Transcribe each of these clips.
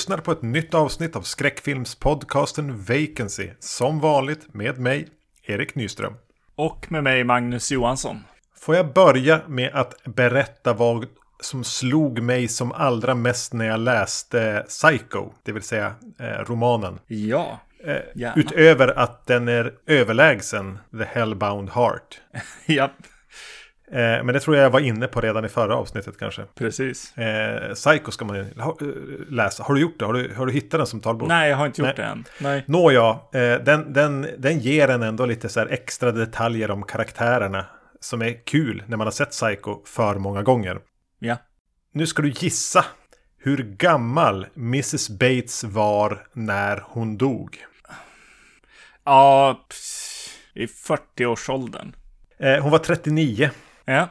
Lyssnar på ett nytt avsnitt av skräckfilmspodcasten Vacancy. Som vanligt med mig, Erik Nyström. Och med mig, Magnus Johansson. Får jag börja med att berätta vad som slog mig som allra mest när jag läste Psycho, det vill säga eh, romanen. Ja, eh, Utöver att den är överlägsen The Hellbound Heart. ja. Eh, men det tror jag jag var inne på redan i förra avsnittet kanske. Precis. Eh, Psycho ska man ju läsa. Har du gjort det? Har du, har du hittat den som talbok? Nej, jag har inte gjort Nej. det än. Nej. Nåja, eh, den, den, den ger en ändå lite så extra detaljer om karaktärerna. Som är kul när man har sett Psycho för många gånger. Ja. Nu ska du gissa hur gammal Mrs Bates var när hon dog. Ja, i 40-årsåldern. Eh, hon var 39. Ja,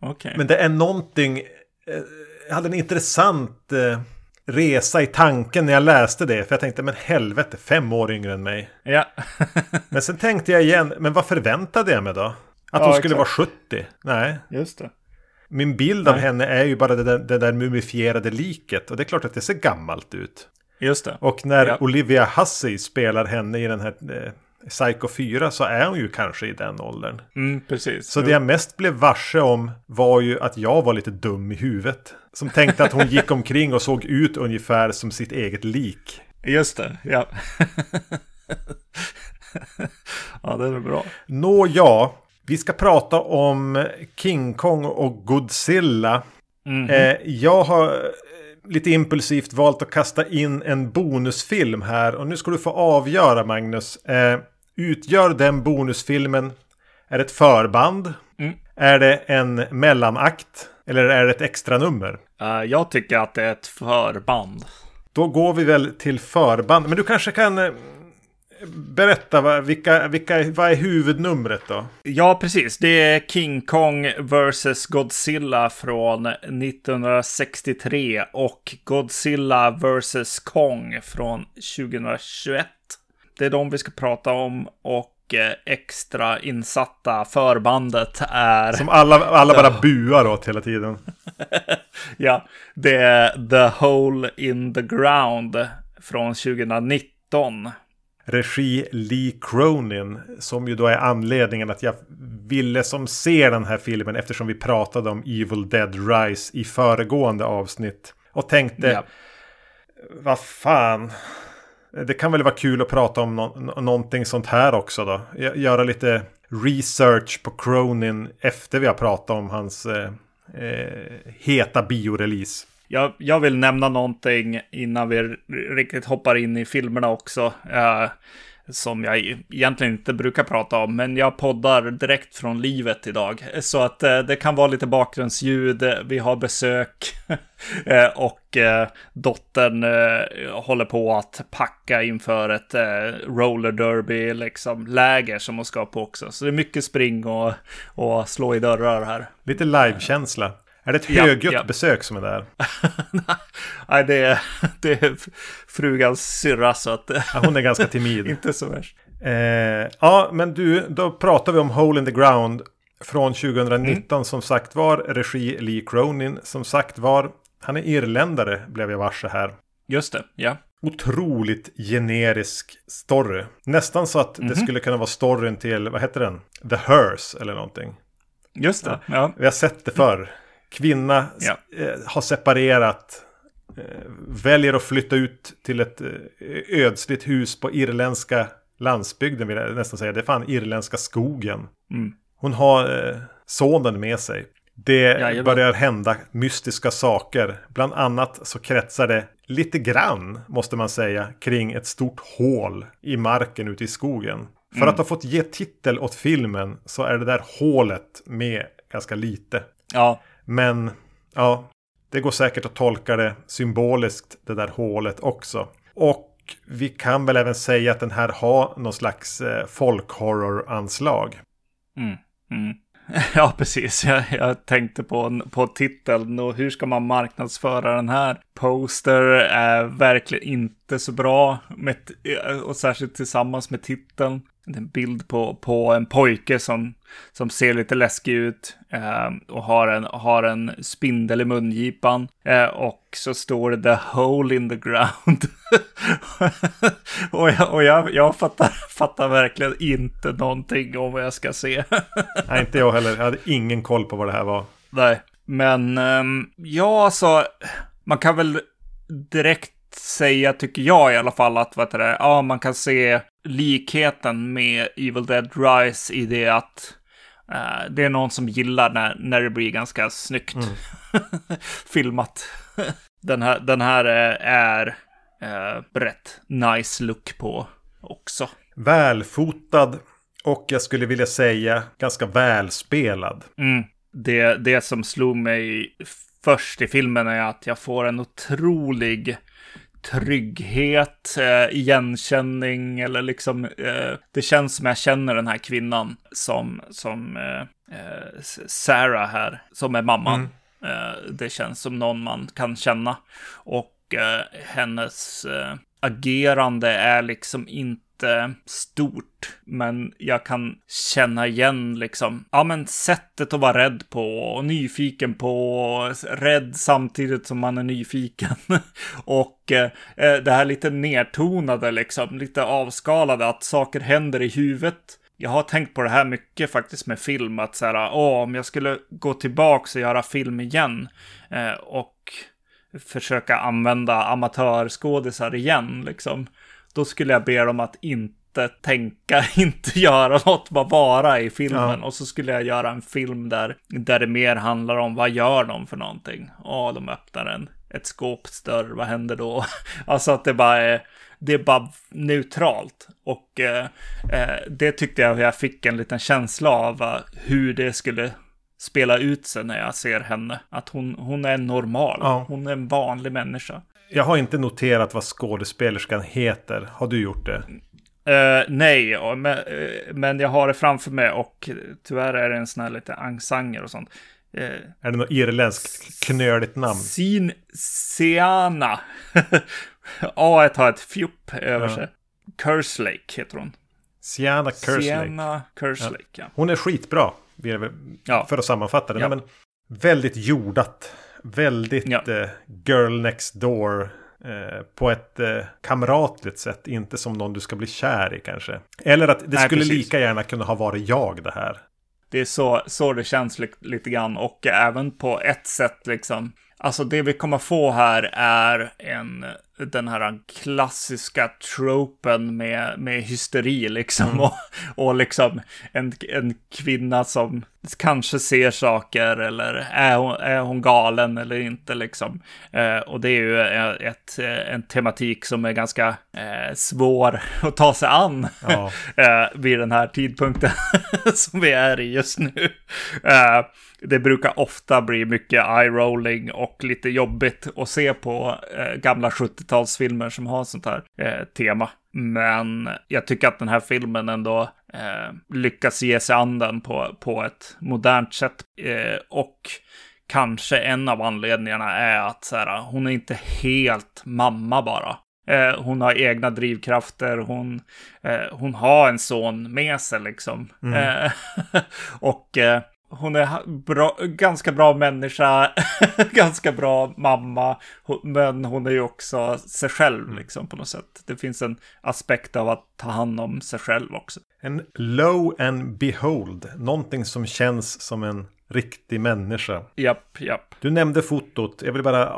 okej. Okay. Men det är någonting... Eh, jag hade en intressant eh, resa i tanken när jag läste det. För jag tänkte, men helvete, fem år yngre än mig. Ja. men sen tänkte jag igen, men vad förväntade jag mig då? Att ja, hon skulle exakt. vara 70? Nej. Just det. Min bild Nej. av henne är ju bara det där, det där mumifierade liket. Och det är klart att det ser gammalt ut. Just det. Och när ja. Olivia Hussey spelar henne i den här eh, Psycho 4 så är hon ju kanske i den åldern. Mm, precis. Så jo. det jag mest blev varse om var ju att jag var lite dum i huvudet. Som tänkte att hon gick omkring och såg ut ungefär som sitt eget lik. Just det, ja. ja, det är bra. Nå ja, vi ska prata om King Kong och Godzilla. Mm -hmm. eh, jag har lite impulsivt valt att kasta in en bonusfilm här. Och nu ska du få avgöra Magnus. Eh, Utgör den bonusfilmen är det ett förband? Mm. Är det en mellanakt? Eller är det ett extra nummer? Uh, jag tycker att det är ett förband. Då går vi väl till förband. Men du kanske kan eh, berätta vad, vilka, vilka, vad är huvudnumret då? Ja, precis. Det är King Kong vs Godzilla från 1963 och Godzilla vs Kong från 2021. Det är de vi ska prata om och eh, extra insatta förbandet är... Som alla, alla bara buar åt hela tiden. ja, det är The Hole in the Ground från 2019. Regi Lee Cronin, som ju då är anledningen att jag ville som ser den här filmen eftersom vi pratade om Evil Dead Rise i föregående avsnitt. Och tänkte, ja. vad fan, det kan väl vara kul att prata om no någonting sånt här också då. Göra lite research på Cronin efter vi har pratat om hans eh, eh, heta biorelease. Jag, jag vill nämna någonting innan vi riktigt hoppar in i filmerna också. Eh, som jag egentligen inte brukar prata om, men jag poddar direkt från livet idag. Så att eh, det kan vara lite bakgrundsljud, eh, vi har besök eh, och eh, dottern eh, håller på att packa inför ett eh, roller derby liksom läger som hon ska på också. Så det är mycket spring och, och slå i dörrar här. Lite livekänsla. Är det ett högljutt ja, ja. besök som är där? Nej, det är, det är frugans syrra så att... ja, hon är ganska timid. inte så värst. Eh, ja, men du, då pratar vi om Hole in the Ground från 2019 mm. som sagt var. Regi Lee Cronin som sagt var. Han är irländare blev jag varse här. Just det, ja. Otroligt generisk story. Nästan så att mm -hmm. det mhm. skulle kunna vara storyn till, vad heter den? The Hearse eller någonting. Just det, ja. ja. Vi har sett det förr. Kvinna ja. Eh, har separerat. Eh, väljer att flytta ut till ett eh, ödsligt hus på irländska landsbygden vill jag nästan säga. Det är fan irländska skogen. Mm. Hon har sonen med sig. Det ja, börjar hända mystiska saker. Bland annat så kretsar det lite grann, måste man säga, kring ett stort hål i marken ute i skogen. För mm. att ha fått ge titel åt filmen så är det där hålet med ganska lite. Ja. Men ja, det går säkert att tolka det symboliskt, det där hålet också. Och vi kan väl även säga att den här har någon slags eh, folkhorror-anslag. Mm, mm. Ja, precis. Jag, jag, tänkte på, på titeln och hur ska man marknadsföra den här? Poster är verkligen inte så bra, med, och särskilt tillsammans med titeln en bild på, på en pojke som, som ser lite läskig ut eh, och har en, har en spindel i mungipan. Eh, och så står det the hole in the ground. och jag, och jag, jag fattar, fattar verkligen inte någonting om vad jag ska se. Nej, inte jag heller. Jag hade ingen koll på vad det här var. Nej, men um, ja, alltså, man kan väl direkt säga, tycker jag i alla fall, att vad det, ja, man kan se likheten med Evil Dead Rise i det att uh, det är någon som gillar när, när det blir ganska snyggt mm. filmat. den här, den här är uh, rätt nice look på också. Välfotad och jag skulle vilja säga ganska välspelad. Mm. Det, det som slog mig först i filmen är att jag får en otrolig trygghet, eh, igenkänning eller liksom eh, det känns som jag känner den här kvinnan som, som eh, eh Sarah här, som är mamman. Mm. Eh, det känns som någon man kan känna. Och eh, hennes agerande är liksom inte stort, men jag kan känna igen liksom, ja men sättet att vara rädd på och nyfiken på, och rädd samtidigt som man är nyfiken. och eh, eh, det här lite nedtonade liksom, lite avskalade, att saker händer i huvudet. Jag har tänkt på det här mycket faktiskt med film, att så här, åh, om jag skulle gå tillbaka och göra film igen eh, och försöka använda amatörskådisar igen, liksom då skulle jag be dem att inte tänka, inte göra något, bara vara i filmen. Ja. Och så skulle jag göra en film där, där det mer handlar om vad gör de för någonting? Ja, de öppnar en, ett skåpsdörr, vad händer då? alltså att det bara är, det är bara neutralt. Och eh, eh, det tyckte jag jag fick en liten känsla av uh, hur det skulle spela ut sig när jag ser henne. Att hon, hon är normal, ja. hon är en vanlig människa. Jag har inte noterat vad skådespelerskan heter. Har du gjort det? Uh, nej, men, uh, men jag har det framför mig och tyvärr är det en sån här lite angsanger och sånt. Uh, är det något irländskt knöligt namn? Sin Siana. A har ett fjupp över sig. Kerslake heter hon. Sienna Kerslake. Sienna Kerslake, ja. ja. Hon är skitbra. För att sammanfatta det. Ja. Men väldigt jordat väldigt ja. eh, girl next door. Eh, på ett eh, kamratligt sätt, inte som någon du ska bli kär i kanske. Eller att det Nej, skulle precis. lika gärna kunna ha varit jag det här. Det är så, så det känns li lite grann och även på ett sätt liksom. Alltså det vi kommer få här är en den här klassiska tropen med, med hysteri liksom. Mm. Och, och liksom en, en kvinna som kanske ser saker eller är hon, är hon galen eller inte liksom. Eh, och det är ju ett, en tematik som är ganska eh, svår att ta sig an ja. eh, vid den här tidpunkten som vi är i just nu. Eh, det brukar ofta bli mycket eye-rolling och lite jobbigt att se på eh, gamla 70-talsfilmer som har sånt här eh, tema. Men jag tycker att den här filmen ändå eh, lyckas ge sig an den på, på ett modernt sätt. Eh, och kanske en av anledningarna är att så här, hon är inte helt mamma bara. Eh, hon har egna drivkrafter, hon, eh, hon har en son med sig liksom. Mm. Eh, och eh, hon är bra, ganska bra människa, ganska bra mamma, men hon är ju också sig själv mm. liksom på något sätt. Det finns en aspekt av att ta hand om sig själv också. En low and behold, någonting som känns som en riktig människa. Japp, japp. Du nämnde fotot, jag vill bara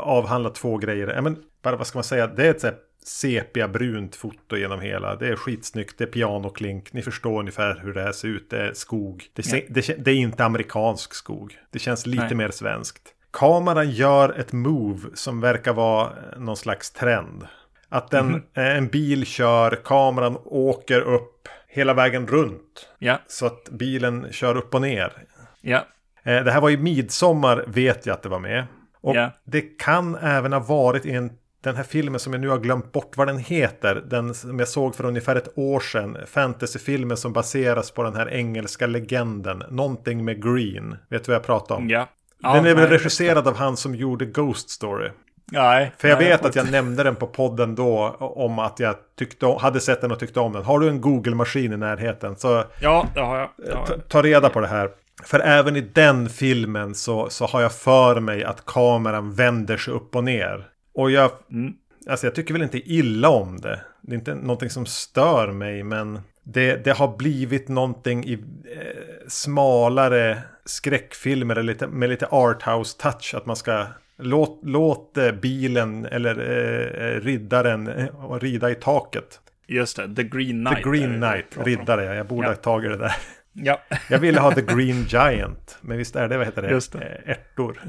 avhandla två grejer. men, bara vad ska man säga, det är ett sepia-brunt foto genom hela. Det är skitsnyggt, det är pianoklink. Ni förstår ungefär hur det här ser ut. Det är skog. Det, ja. det, det är inte amerikansk skog. Det känns lite Nej. mer svenskt. Kameran gör ett move som verkar vara någon slags trend. Att en, mm -hmm. en bil kör, kameran åker upp hela vägen runt. Ja. Så att bilen kör upp och ner. Ja. Eh, det här var ju midsommar vet jag att det var med. Och ja. det kan även ha varit i en den här filmen som jag nu har glömt bort vad den heter. Den som jag såg för ungefär ett år sedan. Fantasyfilmen som baseras på den här engelska legenden. Någonting med Green. Vet du vad jag pratar om? Ja. Den är väl regisserad av han som gjorde Ghost Story. Nej. För jag nej, vet får att jag nämnde den på podden då om att jag tyckte, hade sett den och tyckte om den. Har du en Google-maskin i närheten så Ja, det har jag. Det har ta, jag. ta reda på det här. För även i den filmen så, så har jag för mig att kameran vänder sig upp och ner. Och jag, Mm. alltså jag tycker väl inte illa om det. Det är inte någonting som stör mig, men det, det har blivit någonting i eh, smalare skräckfilmer lite, med lite arthouse-touch. Att man ska låt, låt eh, bilen eller eh, riddaren eh, rida i taket. Just det, The Green Knight. The Green Knight, riddare, ja. jag borde Ja. ha tagit det där. Ja, Jag ville ha The Green Giant. Men visst är det, vad heter det? Just det. Eh, Ärtor.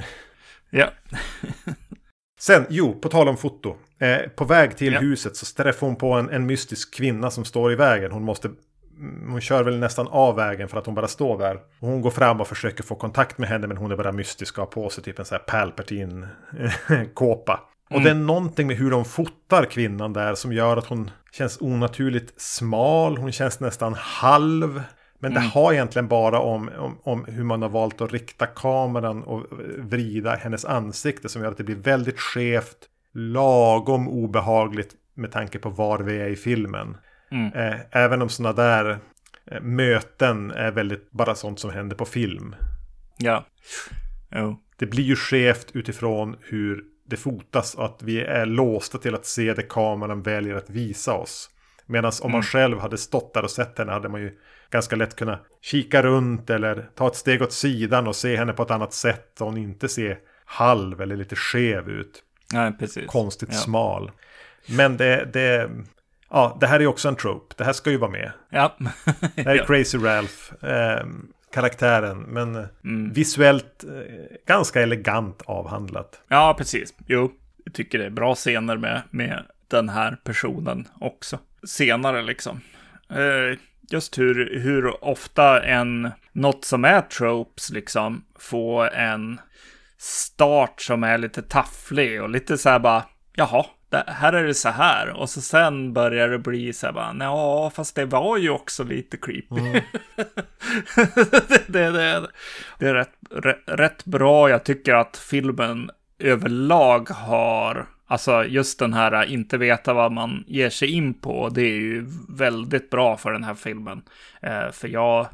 ja. Sen, jo, på tal om foto. Eh, på väg till Ja. huset så träffar hon på en, en mystisk kvinna som står i vägen. Hon måste... mm, Hon kör väl nästan av vägen för att hon bara står där. Och hon går fram och försöker få kontakt med henne men hon är bara mystisk och har på sig typ en sån här Palpatine-kåpa. Och Mm. det är någonting med hur de fotar kvinnan där som gör att hon känns onaturligt smal. Hon känns nästan halv. Men det har egentligen bara om, om, om hur man har valt att rikta kameran och vrida hennes ansikte som gör att det blir väldigt skevt, lagom obehagligt med tanke på var vi är i filmen. Mm. Eh, även om sådana där eh, möten är väldigt bara sånt som händer på film. Ja. Jo. Det blir ju skevt utifrån hur det fotas och att vi är låsta till att se det kameran väljer att visa oss. Medan om man själv hade stått där och sett henne hade man ju ganska lätt kunnat kika runt eller ta ett steg åt sidan och se henne på ett annat sätt och hon inte se halv eller lite skev ut. Nej, precis. Konstigt Ja. smal. Men det, det, ja, det här är också en trope. Det här ska ju vara med. Ja. Det här är. Crazy Ralph. Eh, karaktären. Men Mm. visuellt eh, ganska elegant avhandlat. ja, precis. Jo, jag tycker det är bra scener med, med den här personen också. Senare liksom. Eh, just hur, hur ofta en, något som är tropes liksom, får en start som är lite tafflig och lite så här bara, jaha, här är det så här. Och så sen börjar det bli så här bara, ja, fast det var ju också lite creepy. det, det, det, det är rätt, rätt, rätt bra. Jag tycker att filmen överlag har, alltså just den här inte veta vad man ger sig in på, det är ju väldigt bra för den här filmen. Eh, för jag,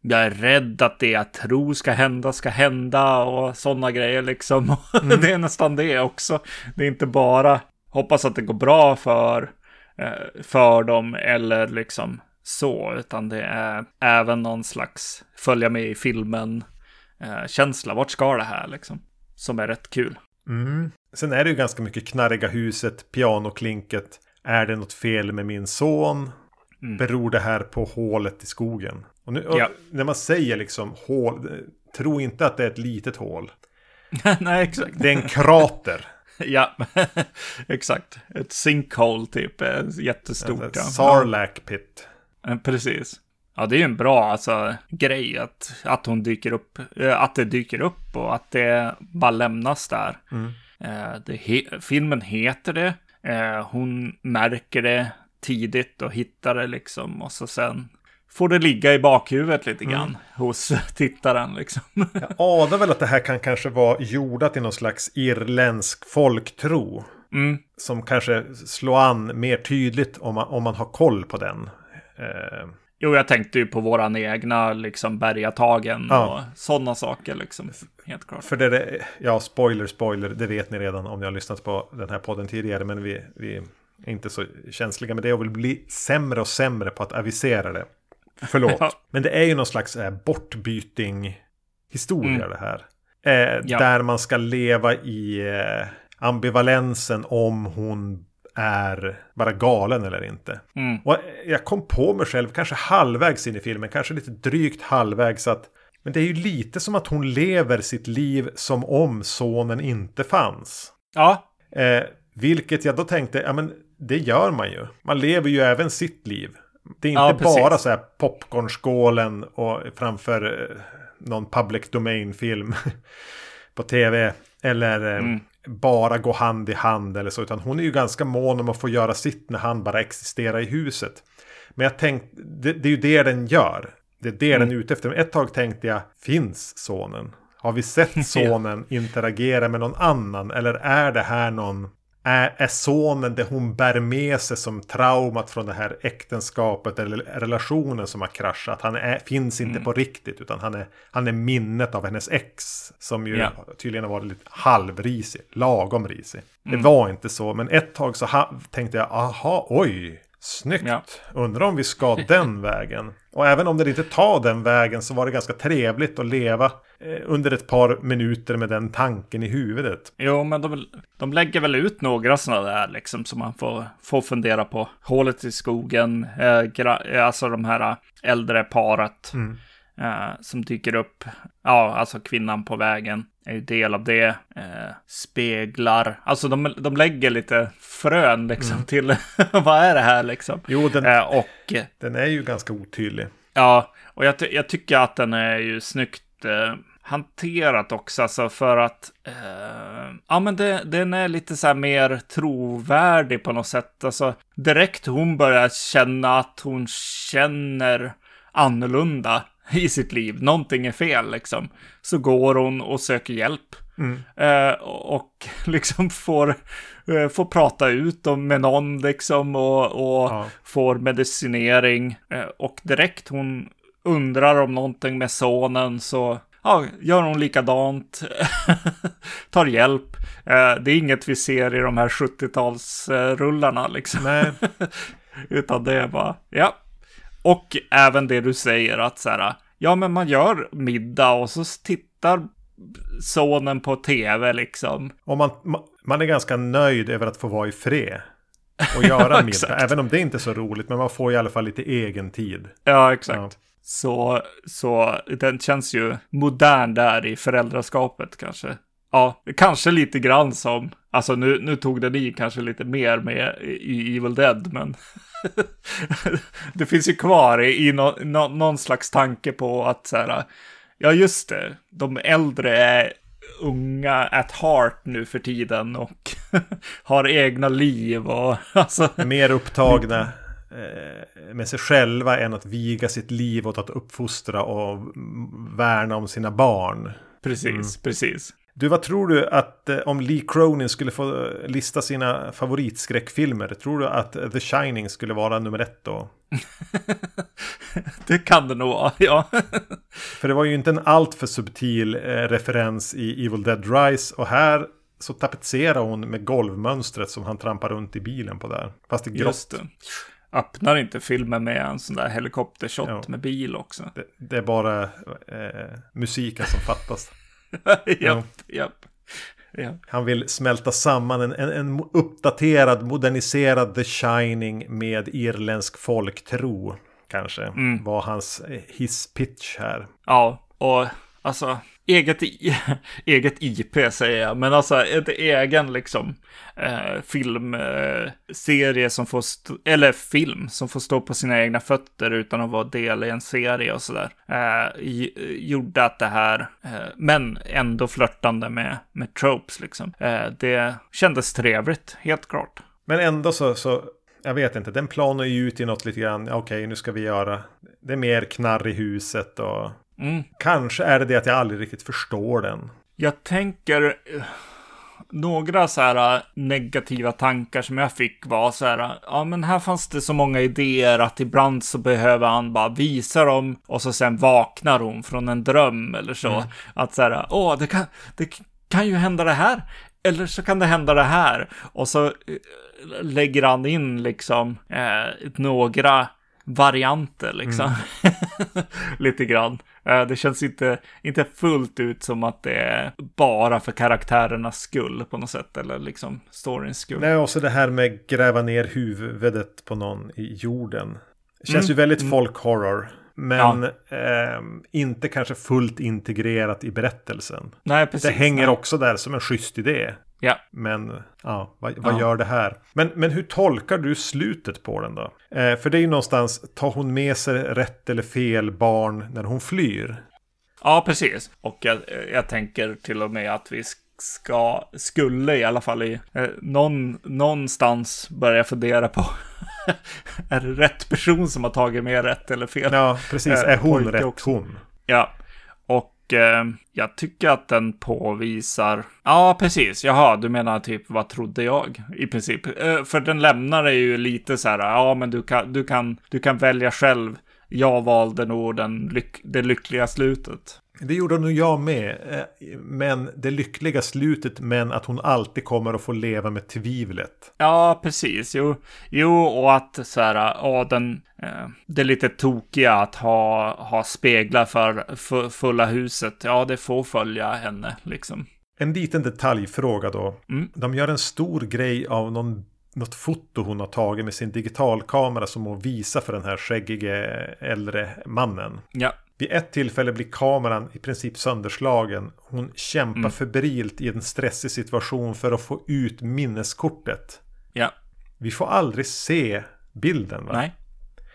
jag är rädd att det jag tror ska hända ska hända och sådana grejer liksom. det är nästan det också. Det är inte bara hoppas att det går bra för, eh, för dem eller liksom så, utan det är även någon slags följa med i filmen eh, känsla. Vart ska det här liksom? Som är rätt kul. Mm. Sen är det ju ganska mycket knarriga huset, pianoklinket. Är det något fel med min son? Mm. Beror det här på hålet i skogen? Och nu, och Ja. När man säger liksom hål, tro inte att det är ett litet hål. Nej, exakt. Det är en krater. Ja, exakt. Ett sinkhole typ, jättestort. Alltså. Sarlacc pit. Ja, precis. Ja, det är ju en bra alltså, grej att, att hon dyker upp, eh, att det dyker upp och att det bara lämnas där. Mm. Eh, he- filmen heter det, eh, hon märker det tidigt och hittar det liksom och så sen får det ligga i bakhuvudet lite grann hos tittaren liksom. Jag anar väl att det här kan kanske vara jordat i någon slags irländsk folktro. Mm. Som kanske slår an mer tydligt om man, om man har koll på den. Eh, Jo, jag tänkte ju på våran egna liksom bergatagen Ja. och sådana saker liksom. Helt klart. För det, det, ja, spoiler, spoiler, det vet ni redan om ni har lyssnat på den här podden tidigare. Men vi, vi är inte så känsliga med det och vill bli sämre och sämre på att avisera det. Förlåt. Ja. Men det är ju någon slags eh, bortbyting historia Mm. det här. Eh, Ja. Där man ska leva i eh, ambivalensen om hon är bara galen eller inte. Mm. Och jag kom på mig själv, kanske halvvägs in i filmen, kanske lite drygt halvvägs att men det är ju lite som att hon lever sitt liv som om sonen inte fanns. Ja, Eh, vilket jag då tänkte, ja men det gör man ju. Man lever ju även sitt liv. Det är inte Ja, bara så här popcornskålen och framför eh, någon public domain-film på tv. Eller eh, Mm. bara gå hand i hand eller så. Utan hon är ju ganska mån om att få göra sitt när han bara existerar i huset. Men jag tänkte, det, det är ju det den gör. Det är det Mm. den är ute efter. Men ett tag tänkte jag, finns sonen? Har vi sett sonen interagera med någon annan? Eller är det här någon är, är sonen det hon bär med sig som traumat från det här äktenskapet eller relationen som har kraschat. Han är, finns inte mm. på riktigt utan han är, han är minnet av hennes ex. Som ju ja. tydligen har varit lite halvrisig, lagom risig. Mm. Det var inte så, men ett tag så tänkte jag, aha, oj, snyggt. Ja. Undrar om vi ska den vägen. Och även om det inte tar den vägen så var det ganska trevligt att leva eh, under ett par minuter med den tanken i huvudet. Jo, men de, de lägger väl ut några sådana där liksom som man får, får fundera på. Hålet i skogen, eh, alltså de här äldre paret. Mm. Eh, som dyker upp. Ja, alltså kvinnan på vägen är ju del av det. Eh, speglar. Alltså de, de lägger lite frön liksom mm. till vad är det här liksom. Jo, den, eh, och, den är ju ganska otydlig. Ja, och jag, jag tycker att den är ju snyggt eh, hanterat också, alltså för att eh, ja, men det, den är lite så här mer trovärdig på något sätt. Alltså direkt hon börjar känna att hon känner annorlunda i sitt liv. Någonting är fel liksom. Så går hon och söker hjälp. Mm. Eh, och liksom får, eh, får prata ut om med någon liksom och, och ja. får medicinering. Eh, och direkt hon undrar om någonting med sonen så ja, gör hon likadant. Tar hjälp. Det är inget vi ser i de här 70-talsrullarna liksom. Nej. Utan det är bara, ja, och även det du säger att så här, ja men man gör middag och så tittar sonen på tv liksom. Och man, man är ganska nöjd över att få vara i fred. Och göra middag, även om det inte är så roligt, men man får i alla fall lite egen tid. Ja, exakt. Ja. Så, så den känns ju modern där i föräldraskapet kanske. Ja, kanske lite grann som, alltså nu, nu tog den i kanske lite mer med i Evil Dead, men det finns ju kvar i, i no, no, någon slags tanke på att så här, ja just det, de äldre är unga at heart nu för tiden och har egna liv och alltså. Mer upptagna eh, med sig själva än att viga sitt liv åt att uppfostra och värna om sina barn. Precis, mm. precis. Du, vad tror du att eh, om Lee Cronin skulle få lista sina favoritskräckfilmer? Tror du att The Shining skulle vara nummer ett då? det kan det nog vara, ja. för det var ju inte en alltför subtil eh, referens i Evil Dead Rise. Och här så tapetserar hon med golvmönstret som han trampar runt i bilen på där. Fast det är grått. Öppnar inte filmen med en sån där helikoptershot ja. med bil också? Det, det är bara eh, musiken som fattas. japp, japp. Ja. Han vill smälta samman en, en, en, uppdaterad, moderniserad The Shining med irländsk folktro. Kanske mm. var hans eh, hisspitch här. Ja, och alltså eget, eget IP säger jag, men alltså ett egen liksom eh, filmserie eh, som får, eller film som får stå på sina egna fötter utan att vara del i en serie och sådär. Eh, gjorde att det här, eh, men ändå flörtande med, med tropes liksom. Eh, det kändes trevligt, helt klart. Men ändå så, så jag vet inte, den planar ju ut i något lite grann. Okej, okay, nu ska vi göra det är mer knarr i huset och Mm. Kanske är det det att jag aldrig riktigt förstår den. Jag tänker... Eh, några så här eh, negativa tankar som jag fick var så här, ja men här fanns det så många idéer att ibland så behöver han bara visa dem och så sen vaknar hon från en dröm eller så. Mm. Att så här, åh, det kan, det kan ju hända det här. Eller så kan det hända det här. Och så eh, lägger han in liksom eh, några varianter liksom. Mm. Lite grann. Eh, det känns inte, inte fullt ut som att det är bara för karaktärernas skull på något sätt. Eller liksom storyns skull. Nej, också det här med gräva ner huvudet på någon i jorden. Det känns mm. ju väldigt mm. folk horror. Men ja. eh, inte kanske fullt integrerat i berättelsen. Nej, precis. Det hänger nej. också där som en schysst idé. Ja. Men ja, vad, vad ja. gör det här? Men, men hur tolkar du slutet på den då? Eh, för det är ju någonstans, tar hon med sig rätt eller fel barn när hon flyr? Ja, precis. Och jag, jag tänker till och med att vi ska, skulle i alla fall i eh, någon, någonstans börja fundera på är det rätt person som har tagit med rätt eller fel? Ja, precis. Är hon eh, rätt också. hon? Ja, eh, Eh, jag tycker att den påvisar... Ja, precis. Jaha, du menar typ vad trodde jag? I princip. Eh, för den lämnar det ju lite så här, ja men du kan, du kan, du kan välja själv. Jag valde nog den lyck det lyckliga slutet. Det gjorde nog jag med. Eh, men det lyckliga slutet, men att hon alltid kommer att få leva med tvivlet. Ja, precis. Jo, jo och att så här, ja, den, eh, det är lite tokiga att ha, ha speglar för, för fulla huset. Ja, det får följa henne liksom. En liten detaljfråga då. Mm. De gör en stor grej av någon något foto hon har tagit med sin digitalkamera som hon visar för den här skäggige äldre mannen. Ja. Vid ett tillfälle blir kameran i princip sönderslagen. Hon kämpar mm. febrilt i en stressig situation för att få ut minneskortet. Ja. Vi får aldrig se bilden va? Nej.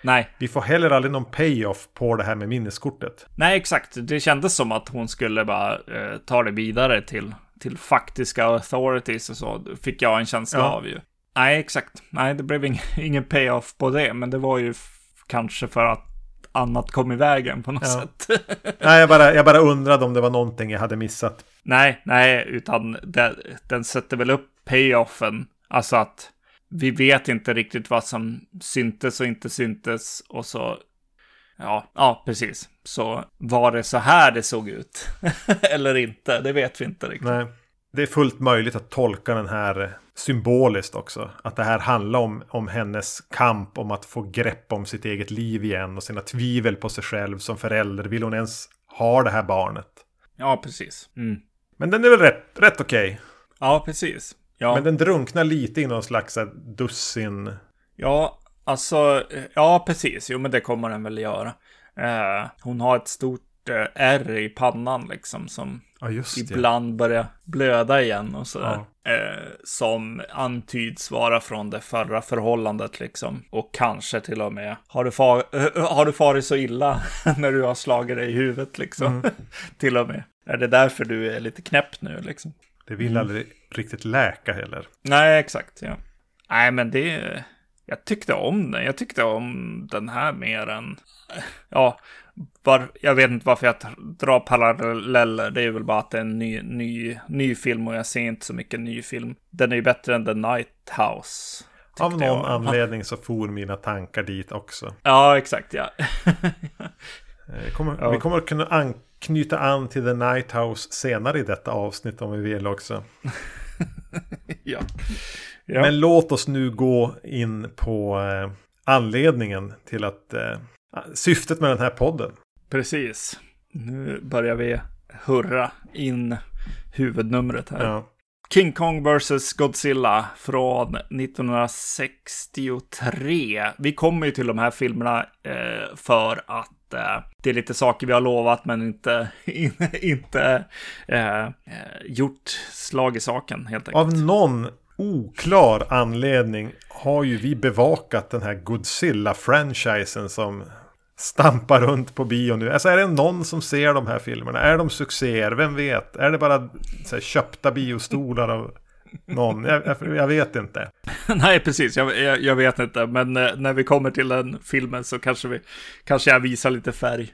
Nej. Vi får heller aldrig någon payoff på det här med minneskortet. Nej, exakt. Det kändes som att hon skulle bara eh, ta det vidare till, till faktiska authorities och så. Fick jag en känsla ja. av ju. Nej, exakt. Nej, det blev ingen, ingen payoff på det, men det var ju kanske för att annat kom i vägen på något ja. sätt. nej, jag bara, jag bara undrade om det var någonting jag hade missat. Nej, nej, utan det, den sätter väl upp payoffen. Alltså att vi vet inte riktigt vad som syntes och inte syntes. Och så, ja, ja, precis. Så var det så här det såg ut? Eller inte? Det vet vi inte riktigt. Nej. Det är fullt möjligt att tolka den här symboliskt också. Att det här handlar om, om hennes kamp om att få grepp om sitt eget liv igen och sina tvivel på sig själv som förälder. Vill hon ens ha det här barnet? Ja, precis. Mm. Men den är väl rätt, rätt okej? Okay. Ja, precis. Ja. Men den drunknar lite i någon slags dussin... Ja, alltså, ja precis. Jo, men det kommer den väl göra. Eh, hon har ett stort eh, R i pannan liksom som Ja, ibland börjar blöda igen och sådär. Ja. Eh, som antyds vara från det förra förhållandet liksom. Och kanske till och med, har du, far, äh, har du farit så illa när du har slagit dig i huvudet liksom? Mm. till och med. Är det därför du är lite knäpp nu liksom? Det vill mm. aldrig riktigt läka heller. Nej, exakt. Ja. Nej, men det... Jag tyckte om den. Jag tyckte om den här mer än... Ja, var, jag vet inte varför jag drar paralleller. Det är väl bara att det är en ny, ny, ny film och jag ser inte så mycket ny film. Den är ju bättre än The Night House. Av någon jag. anledning så for mina tankar dit också. Ja, exakt ja. Eh, kommer, ja. Vi kommer att kunna anknyta an till The Night House senare i detta avsnitt om vi vill också. ja. ja. Men låt oss nu gå in på eh, anledningen till att eh, syftet med den här podden. Precis. Nu börjar vi hurra in huvudnumret här. Ja. King Kong vs Godzilla från 1963. Vi kommer ju till de här filmerna eh, för att eh, det är lite saker vi har lovat men inte, in, inte eh, eh, gjort slag i saken helt enkelt. Av någon oklar anledning har ju vi bevakat den här Godzilla-franchisen som stampar runt på bio nu. Alltså är det någon som ser de här filmerna? Är de succéer? Vem vet? Är det bara här, köpta biostolar av någon? Jag, jag, jag vet inte. Nej, precis. Jag, jag, jag, vet inte. Men eh, när vi kommer till den filmen så kanske, vi, kanske jag visar lite färg.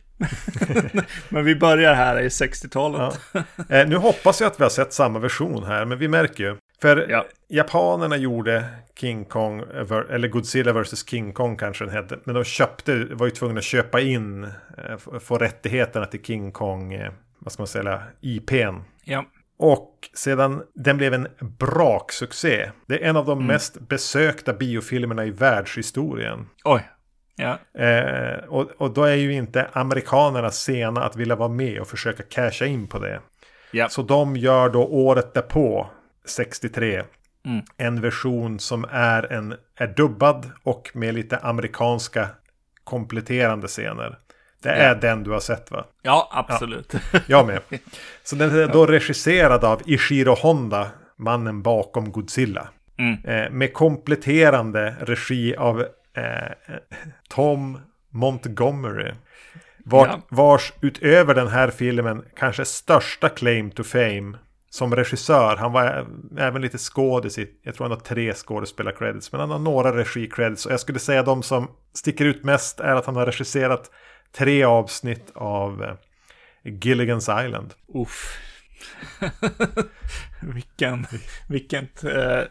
men vi börjar här i 60-talet. Ja. Eh, nu hoppas jag att vi har sett samma version här, men vi märker ju. För ja. japanerna gjorde King Kong, eller Godzilla vs King Kong kanske den hette. Men de köpte, var ju tvungna att köpa in, eh, få rättigheterna till King Kong, eh, vad ska man säga, IPn. Ja. Och sedan den blev en braksuccé. Det är en av de mm. mest besökta biofilmerna i världshistorien. Oj. Ja. Eh, och, och då är ju inte amerikanerna sena att vilja vara med och försöka casha in på det. Ja. Så de gör då året därpå 63. Mm. En version som är, en, är dubbad och med lite amerikanska kompletterande scener. Det är ja. den du har sett va? Ja, absolut. Ja, jag med. Så den är då regisserad av Ishiro Honda, mannen bakom Godzilla. Mm. Eh, med kompletterande regi av eh, Tom Montgomery. Var, ja. Vars utöver den här filmen kanske största claim to fame som regissör. Han var även lite skådis i, jag tror han har tre skådespelarcredits. Men han har några regicredits. Och jag skulle säga de som sticker ut mest är att han har regisserat tre avsnitt av eh, Gilligan's Island. Uff. vilken, vilket, eh,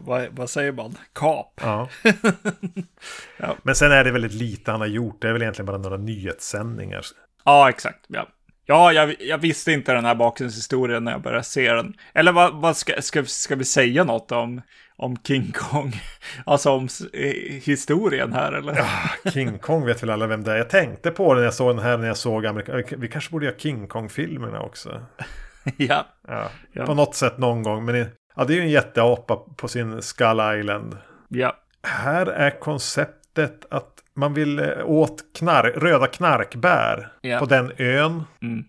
vad, vad, säger man, kap. Ja. ja. Men sen är det väldigt lite han har gjort. Det är väl egentligen bara några nyhetssändningar. Ja, exakt. Ja. Ja, jag, jag, visste inte den här bakgrundshistorien när jag började se den. Eller vad, vad ska, ska, ska vi säga något om, om King Kong? Alltså om eh, historien här eller? Ja, King Kong vet väl alla vem det är. Jag tänkte på det när jag såg den här när jag såg Amerika. Vi kanske borde göra King Kong-filmerna också. ja. ja. ja. På något sätt någon gång. Men ja, det är ju en jätteapa på sin Skull Island. Ja. Här är konceptet att man vill eh, åt knark, röda knarkbär yeah. på den ön. Mm.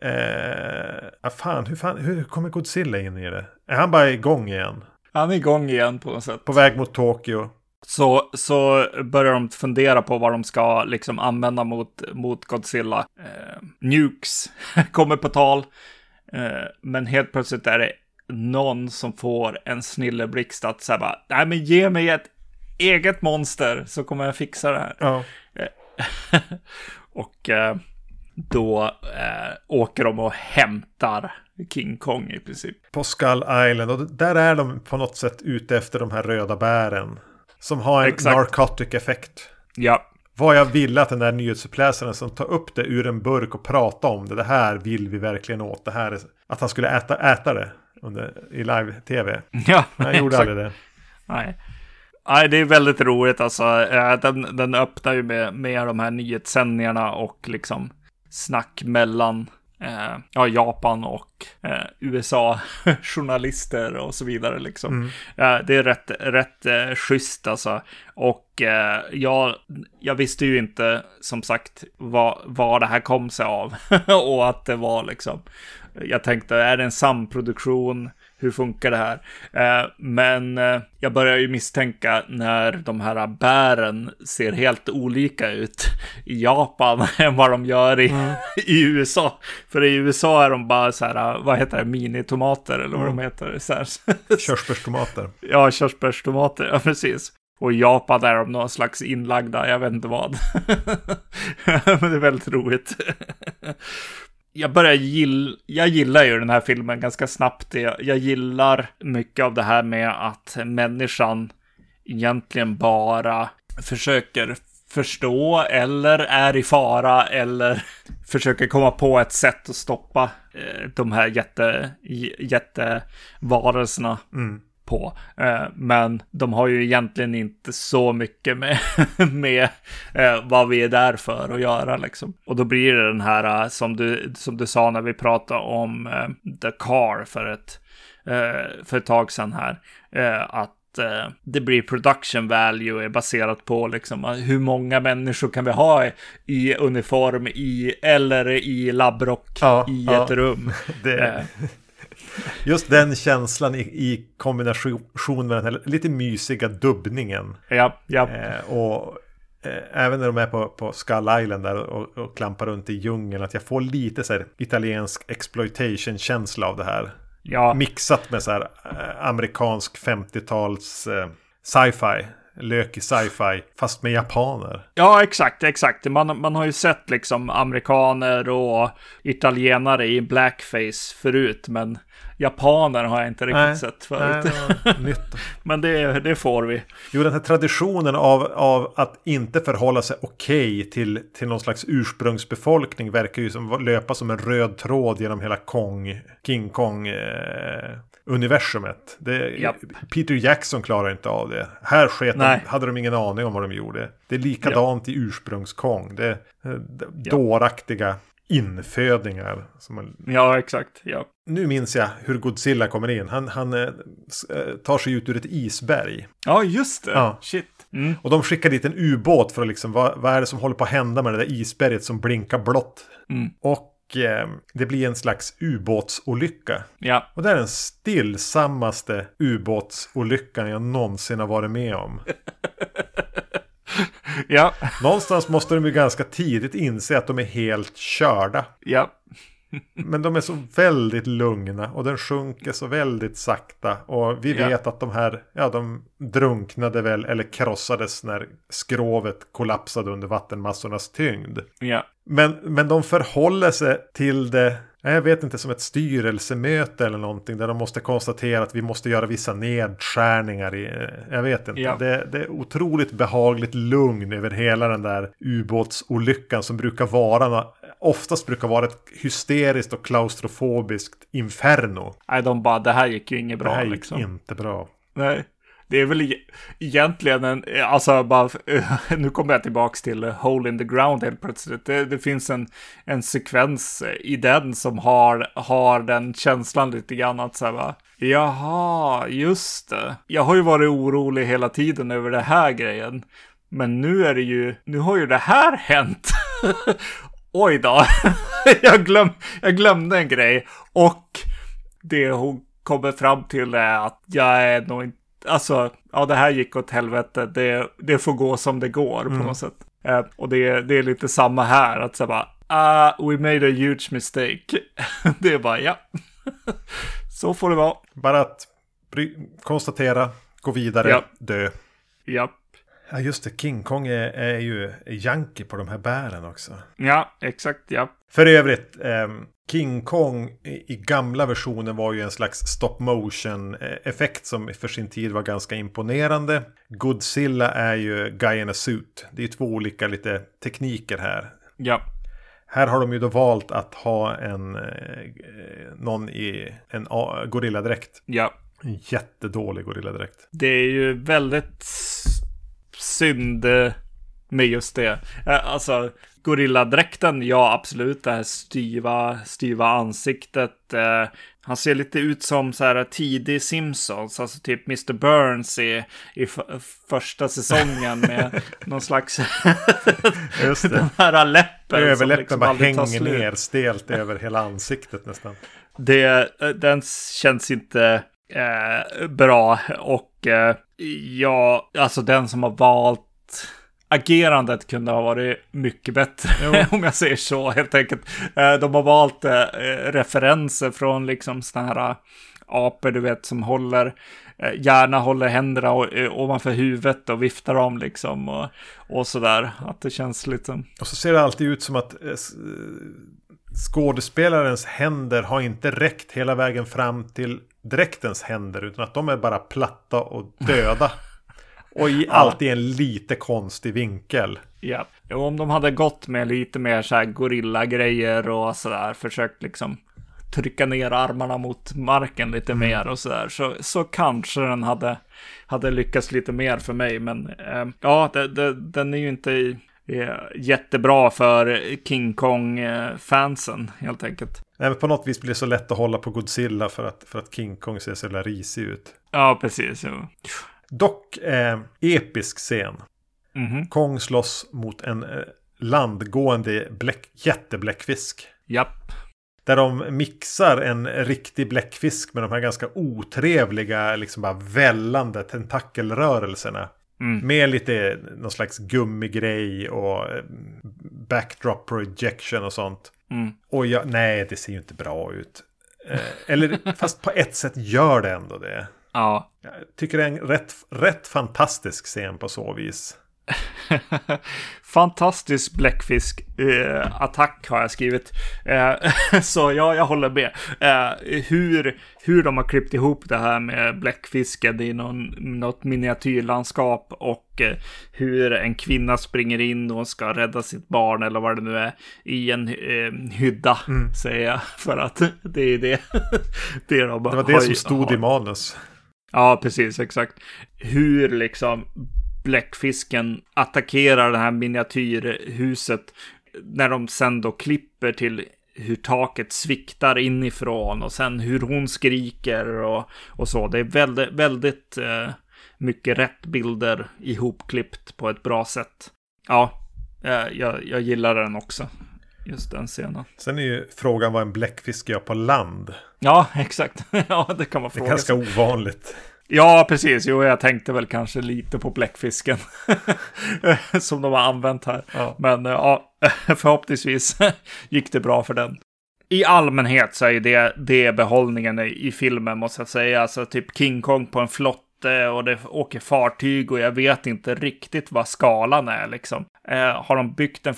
Eh, fan, hur, fan, hur kommer Godzilla in i det? Är han bara igång igen? Han är igång igen på något sätt. På väg mot Tokyo. Så, så börjar de fundera på vad de ska liksom använda mot, mot Godzilla. Eh, nukes kommer på tal. Eh, men helt plötsligt är det någon som får en snilleblixt att säga bara, nej men ge mig ett eget monster så kommer jag fixa det här. Ja. och eh, då eh, åker de och hämtar King Kong i princip. På Skull Island och där är de på något sätt ute efter de här röda bären. Som har en Exakt. narcotic effekt. Ja. Vad jag ville att den där nyhetsuppläsaren som tar upp det ur en burk och pratar om det. Det här vill vi verkligen åt. Det här är, att han skulle äta, äta det under, i live-tv. Ja, Han gjorde aldrig det. Nej. Nej, det är väldigt roligt alltså. Den, den öppnar ju med, med de här nyhetssändningarna och liksom snack mellan eh, ja, Japan och eh, USA-journalister och så vidare. Liksom. Mm. Eh, det är rätt, rätt eh, schysst alltså. Och eh, jag, jag visste ju inte som sagt vad, vad det här kom sig av. och att det var liksom, jag tänkte, är det en samproduktion? Hur funkar det här? Eh, men eh, jag börjar ju misstänka när de här bären ser helt olika ut i Japan än vad de gör i, mm. i USA. För i USA är de bara så här, vad heter det, minitomater eller vad mm. de heter. Så här. Körsbärstomater. ja, körsbärstomater, ja precis. Och i Japan är de någon slags inlagda, jag vet inte vad. Men det är väldigt roligt jag börjar gilla, jag gillar ju den här filmen ganska snabbt. Jag, jag gillar mycket av det här med att människan egentligen bara försöker förstå eller är i fara eller försöker komma på ett sätt att stoppa eh, de här jätte, jättevarelserna. Mm på. Eh, men de har ju egentligen inte så mycket med, med eh, vad vi är där för att göra liksom. Och då blir det den här eh, som du, som du sa när vi pratade om The Car för ett, för ett tag sedan här. Att det blir production value är baserat på liksom hur många människor kan vi ha i uniform i eller i labbrock ja, i ja. ett rum. Det... Just den känslan i, i kombination med den här lite mysiga dubbningen. Ja, ja. Eh, och eh, även när de är på, på Skull Island där och, och klampar runt i djungeln. Att jag får lite så här italiensk exploitation-känsla av det här. Ja. Mixat med så här eh, amerikansk 50-tals eh, sci-fi lökig sci-fi fast med japaner. Ja, exakt, exakt. Man, man har ju sett liksom amerikaner och italienare i blackface förut, men japaner har jag inte riktigt nej, sett förut. Nej, men det, det får vi. Jo, den här traditionen av, av att inte förhålla sig okej okay till, till någon slags ursprungsbefolkning verkar ju som löpa som en röd tråd genom hela Kong, King Kong. Eh, universumet. Det, yep. Peter Jackson klarar inte av det. Här sket de, hade de ingen aning om vad de gjorde. Det är likadant yep. i ursprungskong. Det är yep. dåraktiga infödingar. Man... Ja, exakt. Ja. Nu minns jag hur Godzilla kommer in. Han, han äh, tar sig ut ur ett isberg. Ja, just det. Ja. Shit. Mm. Och de skickar dit en ubåt för att liksom, vad, vad är det som håller på att hända med det där isberget som blinkar blått? Mm. Och eh, det blir en slags ubåtsolycka. Ja. Och det är den stillsammaste ubåtsolyckan jag någonsin har varit med om. ja. Någonstans måste de ju ganska tidigt inse att de är helt körda. Ja. Men de är så väldigt lugna och den sjunker så väldigt sakta. Och vi vet ja. att de här, ja de drunknade väl eller krossades när skrovet kollapsade under vattenmassornas tyngd. Ja. Men, men de förhåller sig till det jag vet inte, som ett styrelsemöte eller någonting där de måste konstatera att vi måste göra vissa nedskärningar i, eh, jag vet inte. Ja. Det, det, är otroligt behagligt lugn över hela den där ubåtsolyckan som brukar vara, oftast brukar vara ett hysteriskt och klaustrofobiskt inferno. Nej, de bara, det här gick ju inget bra. Det här gick liksom. inte bra. Nej. Det är väl e-, egentligen en, alltså bara, nu kommer jag tillbaks till Hole in the Ground helt plötsligt. Det, det, finns en, en sekvens i den som har, har den känslan lite grann att säga bara, jaha, just det. Jag har ju varit orolig hela tiden över det här grejen. Men nu är det ju, nu har ju det här hänt. Oj då, jag, glöm, jag glömde en grej. Och det hon kommer fram till är att jag är nog inte alltså, ja det här gick åt helvete, det, det får gå som det går mm. på något sätt. Eh, och det, det är lite samma här, att säga bara, ah, we made a huge mistake. det är bara, ja, så får det vara. Bara att konstatera, gå vidare, ja. dö. Ja. Ja just det, King Kong är, är ju yankee på de här bären också. Ja, exakt, ja. För övrigt, eh, King Kong i gamla versionen var ju en slags stop motion effekt som för sin tid var ganska imponerande. Godzilla är ju Guy in a suit. Det är två olika lite tekniker här. Ja. Här har de ju då valt att ha en eh, någon i en gorilladräkt. Ja. En jättedålig gorilladräkt. Det är ju väldigt synd med just det. Eh, alltså, gorilladräkten, ja absolut, det här styva, styva ansiktet. Eh, han ser lite ut som så här tidig Simpsons, alltså typ Mr. Burns i, i första säsongen med någon slags... Just det. Den här läppen Överläppen liksom bara hänger ner stelt över hela ansiktet nästan. Det, den känns inte eh, bra och eh, ja, alltså den som har valt agerandet kunde ha varit mycket bättre, om jag säger så helt enkelt. Eh, de har valt eh, referenser från liksom sådana här eh, apor, du vet, som håller, gärna håller händerna ovanför huvudet och viftar om liksom och, och sådär. Att det känns lite... Och så ser det alltid ut som att skådespelarens händer har inte räckt hela vägen fram till dräktens händer, utan att de är bara platta och döda. Och i, alltid en lite konstig vinkel. Ja, och om de hade gått med lite mer så här gorilla-grejer och sådär, försökt liksom trycka ner armarna mot marken lite mm. mer och sådär, så, så kanske den hade, hade lyckats lite mer för mig. Men eh, ja, det, det, den är ju inte eh, jättebra för King Kong-fansen helt enkelt. Nej, men på något vis blir det så lätt att hålla på Godzilla för att, för att King Kong ser så jävla risig ut. Ja, precis. Ja. Dock eh, episk scen. Mm -hmm. Kong slåss mot en eh, landgående bläck, jättebläckfisk. Japp. Där de mixar en riktig bläckfisk med de här ganska otrevliga, liksom bara vällande tentakelrörelserna. Mm. Med lite någon slags gummigrej och eh, backdrop projection och sånt. Mm. Och jag, nej, det ser ju inte bra ut. Eh, eller fast på ett sätt gör det ändå det. Ja. Jag tycker det är en rätt, rätt fantastisk scen på så vis. Fantastisk bläckfisk-attack eh, har jag skrivit. Eh, så ja, jag håller med. Eh, hur, hur de har klippt ihop det här med bläckfisken i någon, något miniatyrlandskap och eh, hur en kvinna springer in och ska rädda sitt barn eller vad det nu är i en eh, hydda, mm. säger jag. För att det är det. det, de det var det som stod har. i manus. Ja, precis, exakt. Hur liksom bläckfisken attackerar det här miniatyrhuset när de sen då klipper till hur taket sviktar inifrån och sen hur hon skriker och, och så. Det är väldigt, väldigt eh, mycket rätt bilder ihopklippt på ett bra sätt. Ja, eh, jag, jag gillar den också. Just den scenen. Sen är ju frågan vad en bläckfisk gör på land. Ja, exakt. ja, det kan man fråga Det är ganska ovanligt. Ja, precis. Jo, jag tänkte väl kanske lite på bläckfisken. som de har använt här. Ja. Men ja, förhoppningsvis gick det bra för den. i allmänhet så är det, det behållningen i, filmen måste jag säga. Alltså typ King Kong på en flotte och det åker fartyg och jag vet inte riktigt vad skalan är liksom. Eh, har de byggt en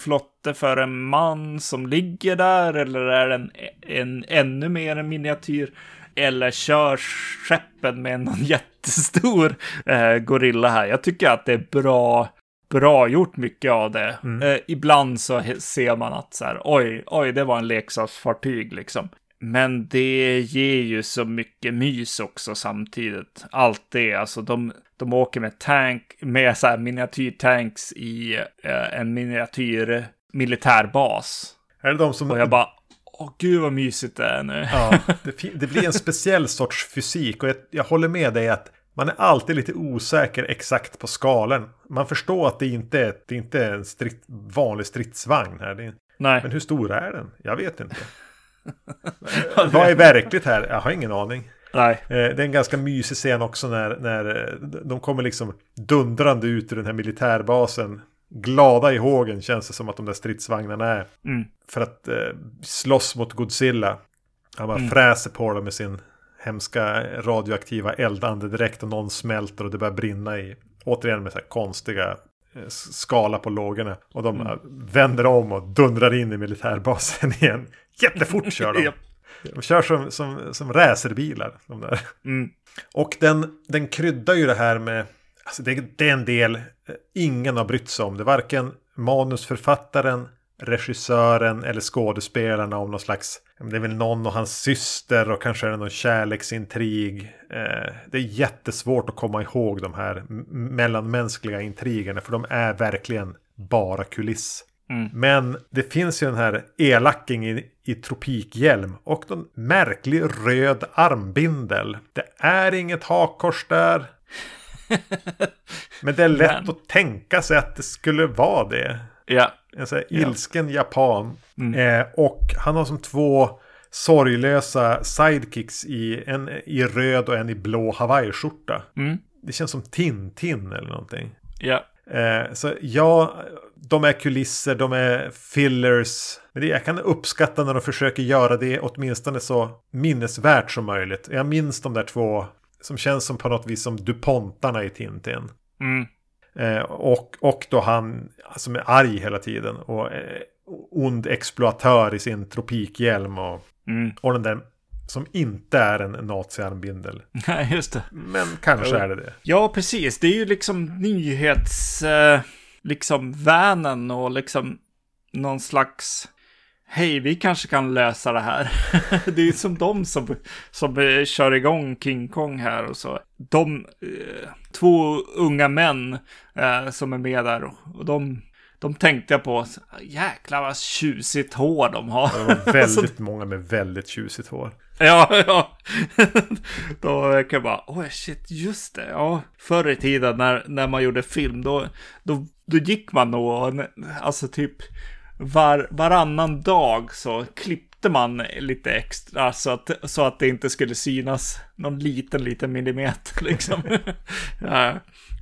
flotte för en man som ligger där eller är en, en ännu mer en miniatyr? Eller kör skeppen med någon jättestor eh, gorilla här. Jag tycker att det är bra bra gjort mycket av det. Mm. Eh, ibland så ser man att så här, oj, oj, det var en leksaksfartyg liksom. Men det ger ju så mycket mys också samtidigt. Allt det, alltså de, de åker med tank, med så här miniatyrtanks i eh, en miniatyr militärbas. Är det de som... Och jag bara, åh gud vad mysigt det är nu. Ja, det, det blir en speciell sorts fysik och jag, jag håller med dig att man är alltid lite osäker exakt på skalen. Man förstår att det inte är, det inte är en stritt, vanlig stridsvagn här. Är, Nej. Men hur stor är den? Jag vet inte. Vad är verkligt här? Jag har ingen aning. Nej. Eh, det är en ganska mysig scen också när, när de kommer liksom dundrande ut ur den här militärbasen. Glada i hågen känns det som att de där stridsvagnarna är. Mm. För att eh, slåss mot Godzilla. Han bara mm. fräser på dem med sin hemska radioaktiva eldandedräkt och någon smälter och det börjar brinna i. Återigen med så här konstiga eh, skala på lågorna. Och de mm. vänder om och dundrar in i militärbasen igen. Jättefort kör de. De kör som, som, som racerbilar. De där. Mm. Och den, den kryddar ju det här med... Alltså det, det är en del eh, ingen har brytt sig om. Det varken manusförfattaren regissören eller skådespelarna om någon slags det är väl någon och hans syster och kanske är det någon kärleksintrig. Eh, det är jättesvårt att komma ihåg de här mellanmänskliga intrigerna för de är verkligen bara kuliss. Mm. Men det finns ju den här elaking i, i tropikhjälm och någon märklig röd armbindel. Det är inget hakkors där. Men det är lätt Men. att tänka sig att det skulle vara det. Ja. En sån här ilsken japan. Mm. Eh, och han har som två sorglösa sidekicks i en i röd och en i blå hawaiiskjorta. Mm. Det känns som Tintin eller någonting. Ja. Eh, så ja, de är kulisser, de är fillers. Men det, jag kan uppskatta när de försöker göra det åtminstone så minnesvärt som möjligt. Jag minns de där två som känns som på något vis som DuPontarna i Tintin. Mm. Eh, och, och då han som är arg hela tiden. Och eh, ond exploatör i sin tropikhjälm. Och, mm. och den där som inte är en naziarmbindel. Nej, just det. Men kanske är det det. Ja, precis. Det är ju liksom nyhets... Eh, liksom vanen och liksom någon slags hej, vi kanske kan lösa det här. det är som de som, som eh, kör igång King Kong här och så. De, eh, två unga män eh, som är med där och de, de tänkte jag på, jäklar vad tjusigt hår de har. Det var väldigt många med väldigt tjusigt hår. Ja, ja. då kan jag bara, oh shit, just det. Ja, förr i tiden när, när man gjorde film, då, då, då gick man nog, alltså typ var, varannan dag så klippte man lite extra så att, så att det inte skulle synas någon liten, liten millimeter liksom. ja,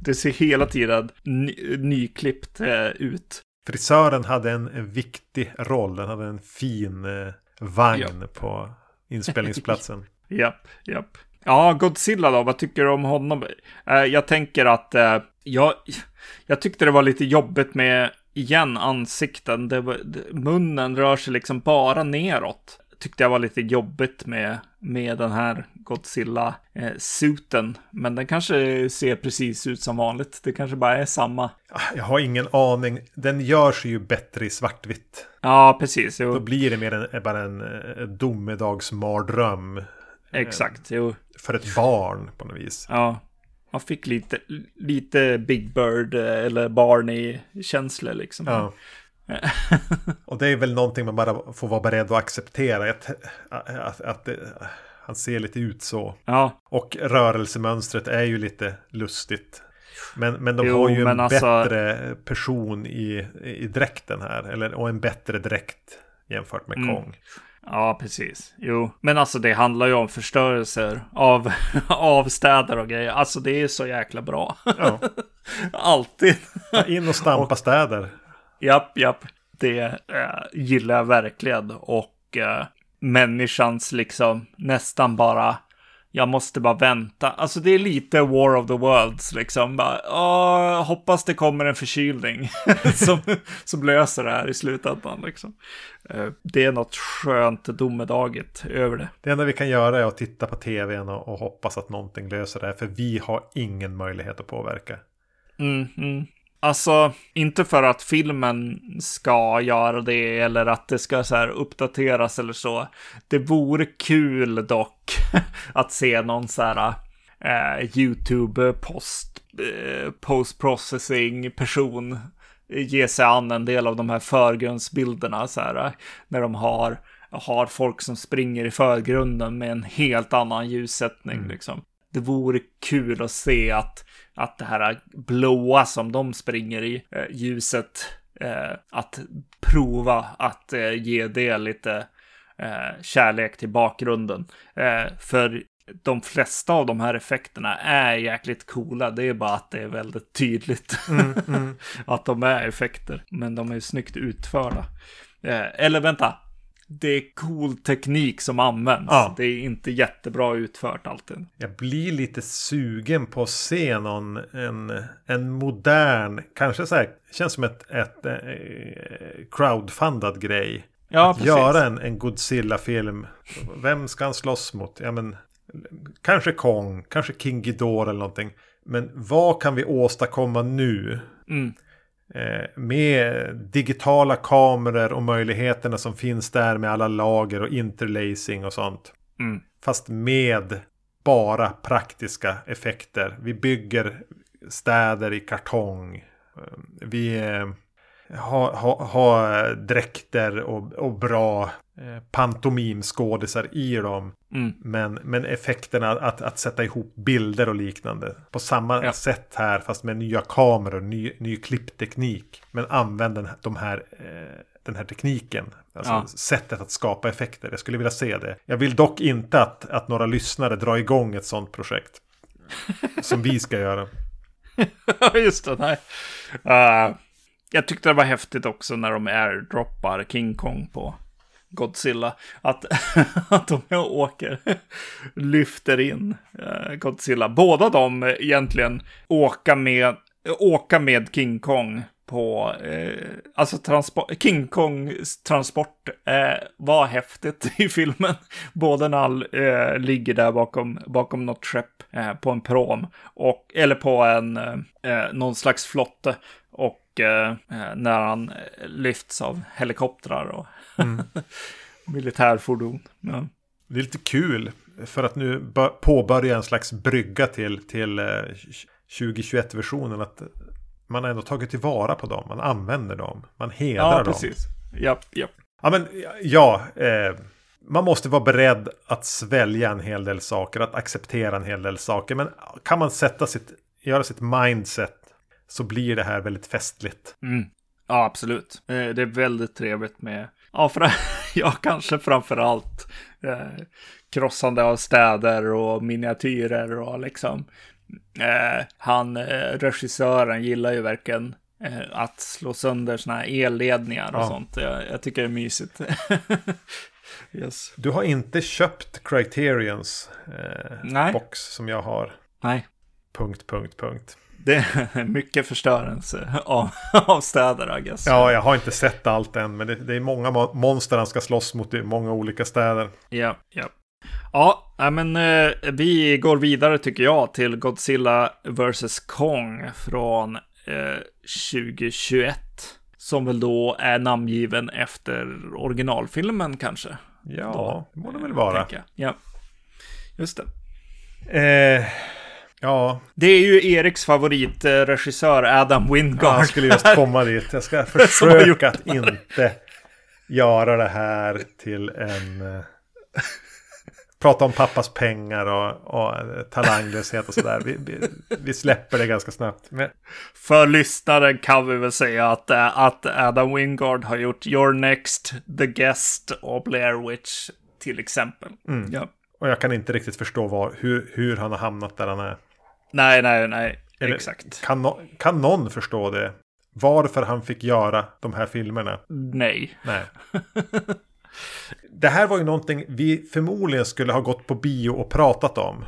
det ser hela tiden ny, nyklippt eh, ut. Frisören hade en, en, viktig roll. Den hade en fin eh, vagn ja. på inspelningsplatsen. japp, japp. Ja, Godzilla då, vad tycker du om honom? Eh, jag tänker att eh, jag, jag tyckte det var lite jobbigt med igen ansikten. Det munnen rör sig liksom bara neråt. Tyckte jag var lite jobbigt med, med den här Godzilla-suten. Eh, Men den kanske ser precis ut som vanligt. Det kanske bara är samma. Jag har ingen aning. Den gör sig ju bättre i svartvitt. Ja, precis. Jo. Då blir det mer en, bara en, en domedagsmardröm. Exakt, jo. För ett barn på något vis. Ja, man fick lite, lite Big Bird eh, eller Barney-känslor liksom. Ja. och det är väl någonting man bara får vara beredd att acceptera. Att, att, att det, han ser lite ut så. Ja. Och rörelsemönstret är ju lite lustigt. Men, men de jo, har ju en alltså... bättre person i, i dräkten här. Eller, och en bättre dräkt jämfört med mm. Kong. Ja, precis. Jo, men alltså det handlar ju om förstörelser av, av städer och grejer. Alltså det är så jäkla bra. Ja. Alltid. In och stampa och, städer. Japp, japp. Det äh, gillar jag verkligen. Och äh, människans liksom nästan bara jag måste bara vänta. Alltså det är lite War of the Worlds liksom. Bara, åh, hoppas det kommer en förkylning som, som löser det här i slutändan liksom. Eh, det är något skönt domedagigt över det. Det enda vi kan göra är att titta på tvn och, och hoppas att någonting löser det här. För vi har ingen möjlighet att påverka. Mm, mm. Alltså, inte för att filmen ska göra det eller att det ska så här uppdateras eller så. Det vore kul dock att se någon så här eh, YouTube post, eh, post processing person ge sig an en del av de här förgrundsbilderna så här när de har har folk som springer i förgrunden med en helt annan ljussättning mm. liksom. Det vore kul att se att att det här blåa som de springer i, eh, ljuset, eh, att prova att eh, ge det lite eh, kärlek till bakgrunden. Eh, för de flesta av de här effekterna är jäkligt coola. Det är bara att det är väldigt tydligt mm, mm. att de är effekter. Men de är snyggt utförda. Eh, eller vänta, det är cool teknik som används. Ja. Det är inte jättebra utfört alltid. Jag blir lite sugen på att se någon, en, en modern, kanske så här, känns som ett, ett, ett eh, crowdfundad grej. Ja, att precis. göra en, en Godzilla-film. Vem ska han slåss mot? Ja, men, kanske Kong, kanske King Ghidorah eller någonting. Men vad kan vi åstadkomma nu? Mm. Eh, med digitala kameror och möjligheterna som finns där med alla lager och interlacing och sånt. Mm. Fast med bara praktiska effekter. Vi bygger städer i kartong. Eh, vi eh, har ha, ha dräkter och, och bra Eh, pantomimskådisar i dem. Mm. Men, men effekterna att, att sätta ihop bilder och liknande. På samma ja. sätt här fast med nya kameror, ny, ny klippteknik. Men använd den, de här, eh, den här tekniken. Alltså ja. sättet att skapa effekter. Jag skulle vilja se det. Jag vill dock inte att, att några lyssnare drar igång ett sånt projekt. som vi ska göra. Just det, nej. Uh, jag tyckte det var häftigt också när de airdroppar King Kong på Godzilla. Att, att de åker, lyfter in eh, Godzilla. Båda de eh, egentligen åka med, åka med King Kong på, eh, alltså transport, King Kongs transport eh, var häftigt i filmen. Både när han eh, ligger där bakom, bakom något skepp eh, på en prom, och, eller på en, eh, eh någon slags flotte, och när han lyfts av helikoptrar och Mm. Militärfordon. Ja. Det är lite kul. För att nu påbörja en slags brygga till, till 2021-versionen. Eh, att man har ändå tagit tillvara på dem. Man använder dem. Man hedrar ja, dem. Precis. Ja, ja. Ja, men ja. Eh, man måste vara beredd att svälja en hel del saker. Att acceptera en hel del saker. Men kan man sätta sitt, göra sitt mindset. Så blir det här väldigt festligt. Mm. Ja, absolut. Eh, det är väldigt trevligt med Ja, för, ja kanske framför allt eh, krossande av städer och miniatyrer och liksom. Eh, han, eh, regissören, gillar ju verkligen eh, att slå sönder sådana här elledningar och ja. sånt. Jag, jag, tycker det är mysigt. yes. Du har inte köpt Criterions eh, box som jag har. Nej. Punkt, punkt, punkt. Det är mycket förstörelse av, av städer, I guess. Ja, jag har inte sett allt än, men det, det är många monster han ska slåss mot i många olika städer. Ja, ja. Ja, men eh, vi går vidare tycker jag till Godzilla vs. Kong från eh, 2021. Som väl då är namngiven efter originalfilmen kanske. Ja, det må det väl vara. Ja, just det. Eh, Ja. Det är ju Eriks favoritregissör Adam Wingard. Ja, jag skulle just komma dit. Jag ska försöka att inte göra det här till en... Eh, prata om pappas pengar och, och talanglöshet och sådär. Vi, vi, vi, släpper det ganska snabbt. Men... För lyssnaren kan vi väl säga att, eh, att Adam Wingard har gjort Your Next, The Guest och Blair Witch till exempel. Mm. Ja. Och jag kan inte riktigt förstå var, hur, hur han har hamnat där han är. Nej, nej, nej. Eller, Exakt. Kan, no kan någon förstå det? Varför han fick göra de här filmerna? Nej. Nej. Det här var ju någonting vi förmodligen skulle ha gått på bio och pratat om.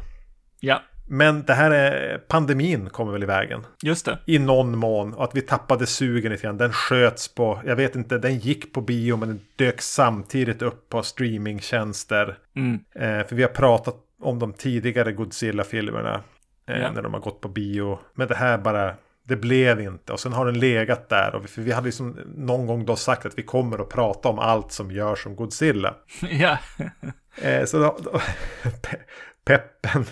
Ja. Men det här är pandemin kommer väl i vägen. Just det. I någon mån. Och att vi tappade sugen lite grann. Den sköts på, jag vet inte, den gick på bio men den dök samtidigt upp på streamingtjänster. Mm. Eh, för vi har pratat om de tidigare Godzilla-filmerna. Eh, Ja. När de har gått på bio. Men det här bara, det blev inte. Och sen har den legat där. Och för vi hade liksom någon gång då sagt att vi kommer att prata om allt som görs som Godzilla. ja. Eh, så då, då, pe- peppen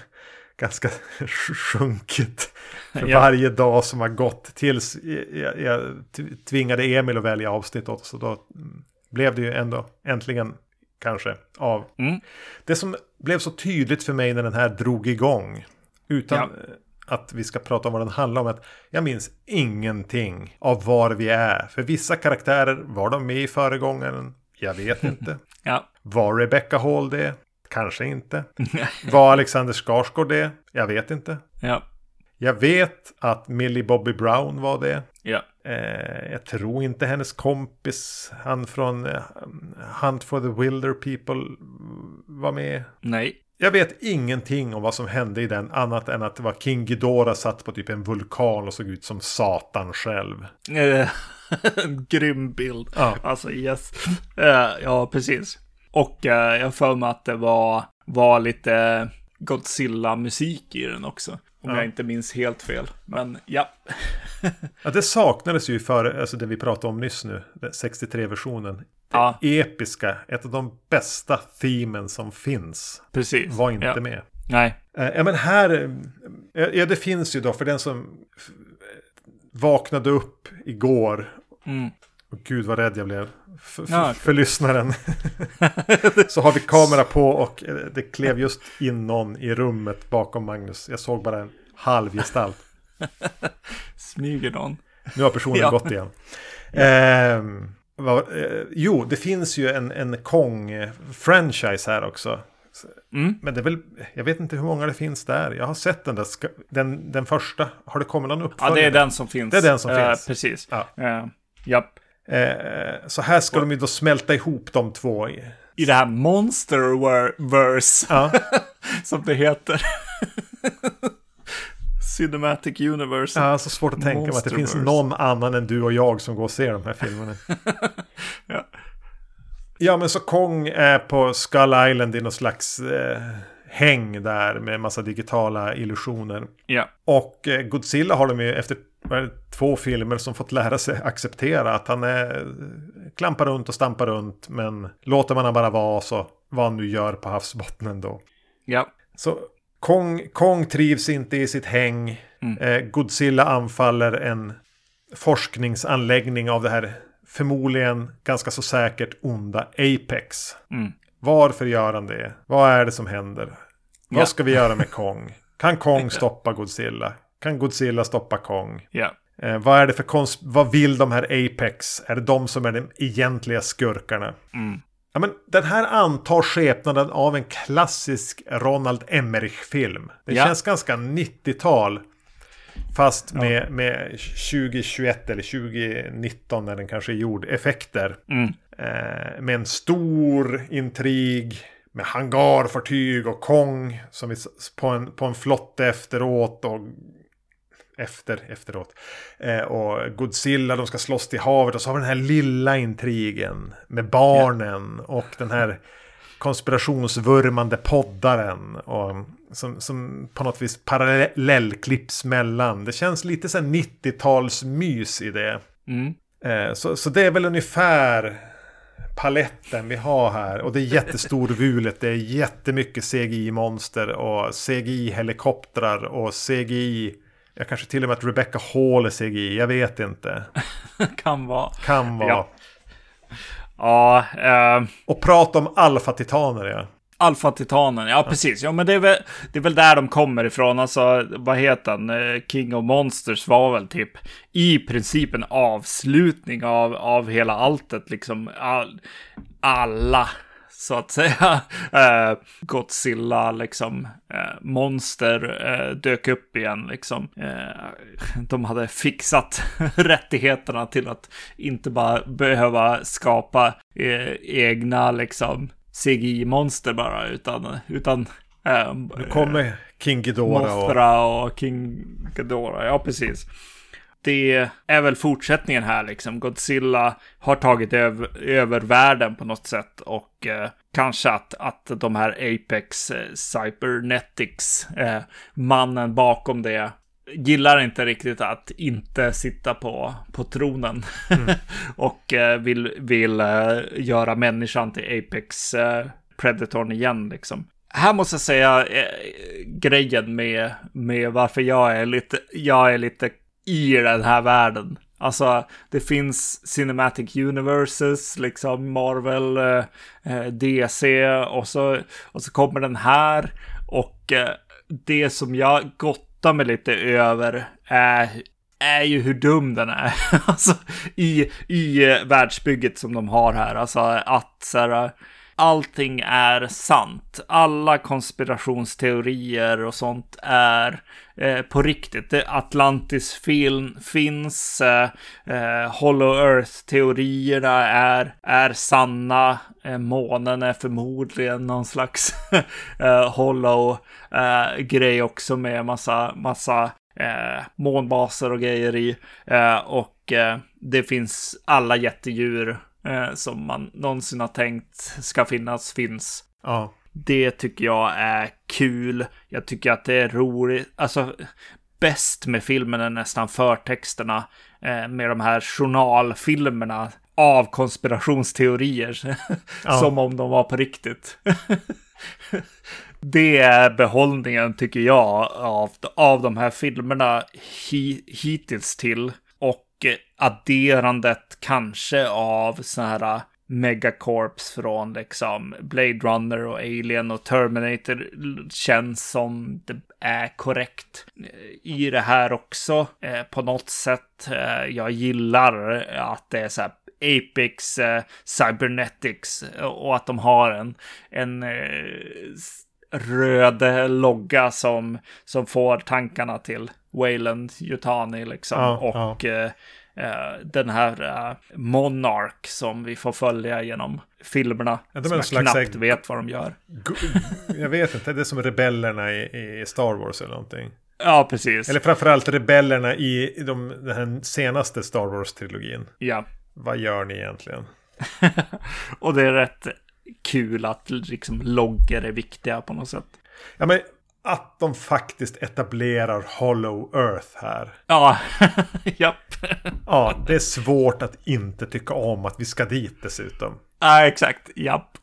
ganska sjunkit för Ja. varje dag som har gått. Tills jag, jag tvingade Emil att välja avsnitt åt oss. Och då mm, blev det ju ändå äntligen kanske av. Mm. Det som blev så tydligt för mig när den här drog igång. Utan Ja. att vi ska prata om vad den handlar om. Att jag minns ingenting av var vi är. För vissa karaktärer, var de med i föregångaren? Jag vet inte. Ja. Var Rebecca Hall det? Kanske inte. Var Alexander Skarsgård det? Jag vet inte. Ja. Jag vet att Millie Bobby Brown var det. Ja. Eh, jag tror inte hennes kompis, han från eh, Hunt for the Wilder People, var med. Nej. Jag vet ingenting om vad som hände i den annat än att det var King Ghidorah satt på typ en vulkan och såg ut som Satan själv. Eh, En grym bild. Ja. Alltså yes. Eh, Ja, precis. Och eh, jag för mig att det var, var lite Godzilla-musik i den också. Om Ja. jag inte minns helt fel. Men ja. Ja, det saknades ju för, alltså det vi pratade om nyss nu, 63-versionen. Ja, Episka, ett av de bästa themen som finns, precis. var inte ja. med. Nej. Eh, Ja men här, eh, ja det finns ju då för den som vaknade upp igår. Mm. Och gud vad rädd jag blev för, Ja. för lyssnaren. Så har vi kamera på och eh, det klev just in någon i rummet bakom Magnus. Jag såg bara en halv gestalt. Smyger någon. Nu har personen Ja. gått igen. Ehm, vad, eh, jo, det finns ju en, en Kong-franchise här också. Mm. Men det är väl, jag vet inte hur många det finns där. Jag har sett den där, den, den första. Har det kommit någon Ja, uppföljare? det är den som finns. Det är den som Eh, finns. Precis. Ja. Eh, japp. Eh, så här ska de ju då smälta ihop de två. i- I det här Monsterverse, Ja, som det heter. Cinematic Universe. ja så svårt att tänka mig att det finns någon annan än du och jag som går och ser de här filmerna. Ja. Ja, men så Kong är på Skull Island i någon slags eh, häng där med massa digitala illusioner. Ja. Och eh, Godzilla har de ju efter två filmer som fått lära sig acceptera att han är, klampar runt och stampar runt. Men låter man han bara vara så vad han nu gör på havsbottnen då. Ja. Så Kong, Kong trivs inte i sitt häng. Mm. Eh, Godzilla anfaller en forskningsanläggning av det här förmodligen ganska så säkert onda Apex. Mm. Varför gör han det? Vad är det som händer? Ja. Vad ska vi göra med Kong? Kan Kong stoppa Godzilla? Kan Godzilla stoppa Kong? Ja. Eh, vad är det för kons- Vad vill de här Apex? Är det de som är de egentliga skurkarna? Mm. Ja, men den här antar skepnaden av en klassisk Ronald Emmerich-film. Det Ja. känns ganska 90-tal. Fast med, med 2021 eller 2019 när den kanske är gjord. Effekter. Mm. Eh, med en stor intrig. Med hangarfartyg och Kong. Som vi, på, en, på en flotte efteråt. Och efter, efteråt. Eh, och Godzilla, de ska slåss till havet. Och så har vi den här lilla intrigen. Med barnen och den här konspirationsvurmande poddaren. Och, som, som på något vis parallellklipps mellan. Det känns lite så här 90-talsmys i det. Mm. Eh, så, så det är väl ungefär paletten vi har här. Och det är jättestorvulet. Det är jättemycket CGI-monster och CGI-helikoptrar och CGI... Jag kanske till och med att Rebecca Hall är CGI. Jag vet inte. kan vara. Kan vara. Ja. Ja, eh, Och prata om alfa-titaner ja. Alfa-titanen, ja precis. Ja, men det är, väl, det är väl där de kommer ifrån. Alltså, vad heter han? Eh, King of Monsters var väl typ i princip en avslutning av, av hela alltet. Liksom all, alla så att säga, eh, Godzilla, liksom, eh, monster eh, dök upp igen, liksom. Eh, de hade fixat rättigheterna till att inte bara behöva skapa eh, egna, liksom, CGI-monster bara, utan, utan eh, nu kommer King Ghidorah Mothra och... och King Ghidorah, ja precis det är väl fortsättningen här liksom. Godzilla har tagit över, över världen på något sätt och eh, kanske att, att de här Apex eh, Cybernetics, eh, mannen bakom det, gillar inte riktigt att inte sitta på, på tronen mm. och eh, vill, vill eh, göra människan till Apex eh, Predatorn igen liksom här måste jag säga eh, grejen med, med varför jag är lite, jag är lite i den här världen. Alltså, det finns Cinematic Universes, liksom Marvel, eh, eh DC och så, och så kommer den här. Och eh, det som jag gottar mig lite över är, är ju hur dum den är. alltså, i, i eh, världsbygget som de har här. Alltså att så här, allting är sant. Alla konspirationsteorier och sånt är eh, på riktigt. Atlantis film finns, eh, eh, Hollow Earth-teorierna är, är sanna, eh, månen är förmodligen någon slags eh, Hollow-grej eh, också med massa, massa eh, månbaser och grejer i. Eh, och det finns alla jättedjur eh, som man någonsin har tänkt ska finnas finns. Ja. Det tycker jag är kul. Jag tycker att det är roligt. Alltså, bäst med filmen är nästan förtexterna eh, med de här journalfilmerna av konspirationsteorier. Ja. Som om de var på riktigt. det är behållningen, tycker jag, av, av de här filmerna hi, hittills till adderandet kanske av sådana här äh, megacorps från liksom Blade Runner och Alien och Terminator känns som det är korrekt äh, i det här också eh, på något sätt. Eh, jag gillar att det är så här Apex eh, Cybernetics och att de har en, en röd logga som, som får tankarna till Wayland Yutani liksom. Ja, och ja. Uh, den här uh, Monark som vi får följa genom filmerna. Ja, som jag knappt här... vet vad de gör. jag vet inte, det är som rebellerna i, i Star Wars eller någonting. Ja, precis. Eller framförallt rebellerna i de, den senaste Star Wars-trilogin. Ja. Vad gör ni egentligen? och det är rätt kul att liksom loggor är viktiga på något sätt. Ja, men att de faktiskt etablerar Hollow Earth här. Ja, japp. ja, det är svårt att inte tycka om att vi ska dit dessutom. Ja, exakt. Japp.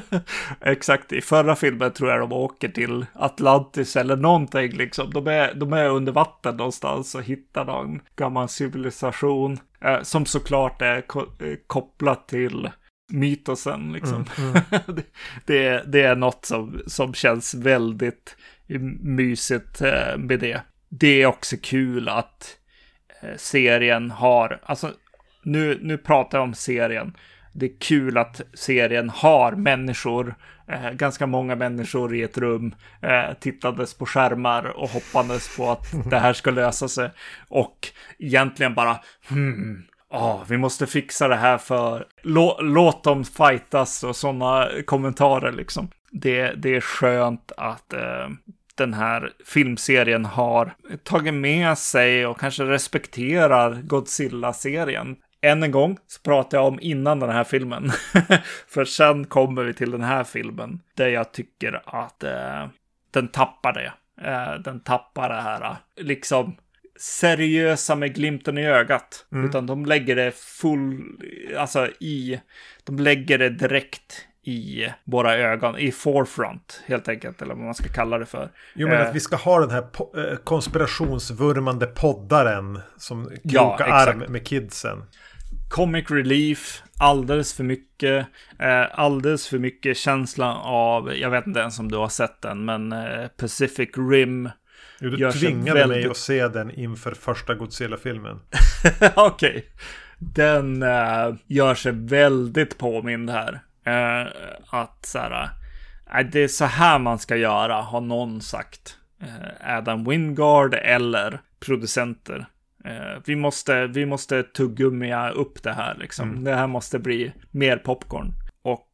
exakt. I förra filmen tror jag de åker till Atlantis eller någonting liksom. De är, de är under vatten någonstans och hittar någon gammal civilisation. Eh, som såklart är ko eh, kopplat till mytosen liksom. Mm, mm. det, det, det, är något som, som känns väldigt mysigt eh, med det. Det är också kul att eh, serien har, alltså nu, nu pratar jag om serien. Det är kul att serien har människor, eh, ganska många människor i ett rum, eh, tittades på skärmar och hoppades på att det här ska lösa sig. Och egentligen bara, hmm, oh, vi måste fixa det här för lå, låt dem fightas och sådana kommentarer liksom. Det, det är skönt att eh, den här filmserien har tagit med sig och kanske respekterar Godzilla-serien. Än en gång så pratar jag om innan den här filmen. För sen kommer vi till den här filmen där jag tycker att eh, den tappar det. Eh, den tappar det här eh, liksom seriösa med glimten i ögat. Mm. Utan de lägger det full, alltså i, de lägger det direkt i våra ögon, i forefront helt enkelt, eller vad man ska kalla det för. Jo, men eh, att vi ska ha den här po- eh, konspirationsvurmande poddaren som krokar ja, arm med kidsen. Comic relief, alldeles för mycket, eh, alldeles för mycket känslan av, jag vet inte ens om du har sett den, men eh, Pacific Rim. Jo, du tvingade väldigt... mig att se den inför första Godzilla-filmen. Okej. Okay. Den uh, gör sig väldigt påmind här. Eh, att så här, eh, det är så här man ska göra, har någon sagt. Eh, Adam Wingard eller producenter. Vi, måste, vi måste tuggummia upp det här liksom. Mm. Det här måste bli mer popcorn.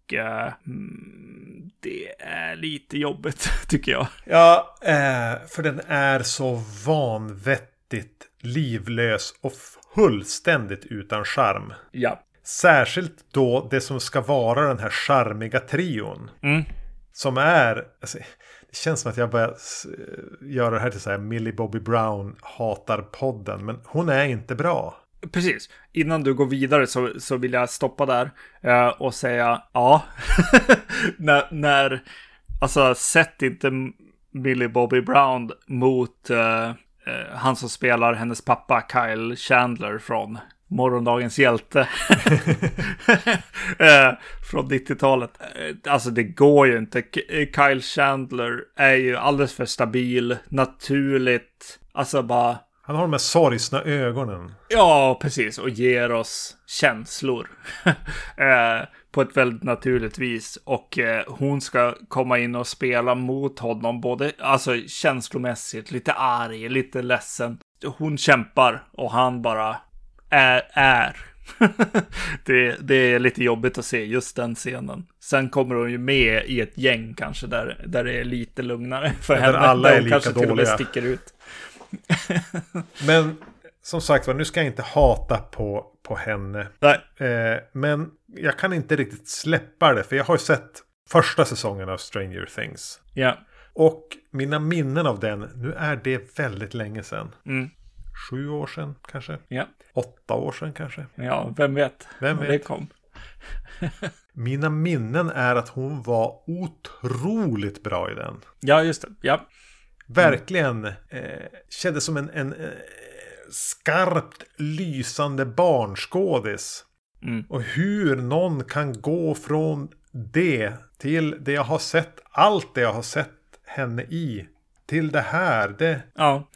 Och eh, mm, det är lite jobbigt tycker jag. Ja, eh, för den är så vanvettigt livlös och fullständigt utan charm. Ja. Särskilt då det som ska vara den här charmiga trion. Mm. Som är... Alltså, det känns som att jag börjar göra det här till så här Millie Bobby Brown hatar podden. Men hon är inte bra. Precis. Innan du går vidare så, så vill jag stoppa där uh, och säga ja. när, när, alltså sätt inte Millie Bobby Brown mot uh, uh, han som spelar hennes pappa Kyle Chandler från Morgondagens hjälte. Eh, från 90-talet. Eh, alltså det går ju inte. Eh, Kyle Chandler är ju alldeles för stabil, naturligt. Alltså bara... Han har de här sorgsna ögonen. Ja, precis. Och ger oss känslor. på ett väldigt naturligt vis. Och hon ska komma in och spela mot honom. Både alltså, känslomässigt, lite arg, lite ledsen. Hon kämpar och han bara är. är. det, det, är lite jobbigt att se just den scenen. Sen kommer hon ju med i ett gäng kanske där, där det är lite lugnare för där henne. alla är lika kanske dåliga. till och med sticker ut. Men som sagt var, nu ska jag inte hata på, på henne. Eh, men jag kan inte riktigt släppa det, för jag har ju sett första säsongen av Stranger Things. Ja. Och mina minnen av den, nu är det väldigt länge sedan. Mm. Sju år sedan kanske. Ja. Åtta år sedan kanske. Ja, vem vet? Vem vet? Det kom. Mina minnen är att hon var otroligt bra i den. Ja, just det. Ja. Verkligen eh, kändes som en, en eh, skarpt lysande barnskådis. Mm. Och hur någon kan gå från det till det jag har sett, allt det jag har sett henne i till det här. Det, ja.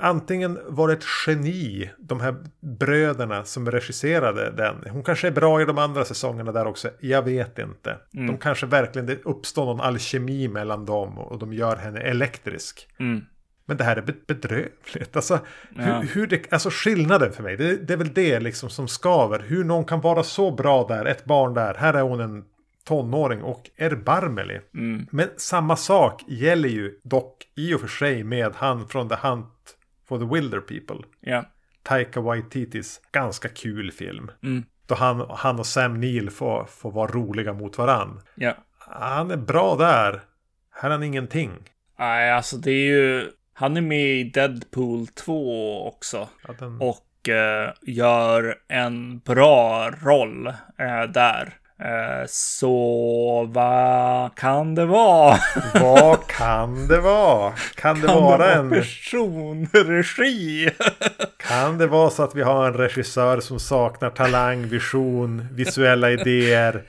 Antingen var det ett geni, de här bröderna som regisserade den. Hon kanske är bra i de andra säsongerna där också. Jag vet inte. Mm. De kanske verkligen, det uppstår någon alkemi mellan dem och de gör henne elektrisk. Mm. Men det här är bedrövligt. Alltså, ja. hur, hur det, alltså skillnaden för mig, det, det, är väl det liksom som skaver. Hur någon kan vara så bra där, ett barn där. Här är hon en tonåring och erbarmelig. Mm. Men samma sak gäller ju dock i och för sig med han från The Hunt for the Wilder People. Ja. Taika Waititis ganska kul film. Mm. Då han, han och Sam Neill får, får vara roliga mot varann. Ja. Han är bra där. Här är han ingenting. Nej, alltså det är ju... Han är med i Deadpool 2 också. Ja, den... Och eh, gör en bra roll eh, där. Eh, så vad kan det vara? vad kan det vara? Kan det kan vara, det vara en personregi? kan det vara så att vi har en regissör som saknar talang, vision, visuella idéer?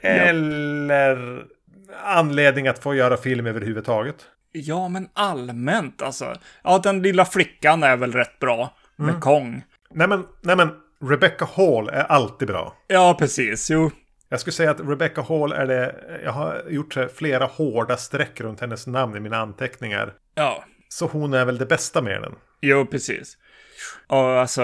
Eller anledning att få göra film överhuvudtaget? Ja, men allmänt alltså. Ja, den lilla flickan är väl rätt bra med mm. Kong. Nej men, nej men Rebecca Hall är alltid bra. Ja, precis. Jo. Jag skulle säga att Rebecca Hall är det. Jag har gjort flera hårda streck runt hennes namn i mina anteckningar. Ja. Så hon är väl det bästa med den. Jo, precis. Och alltså.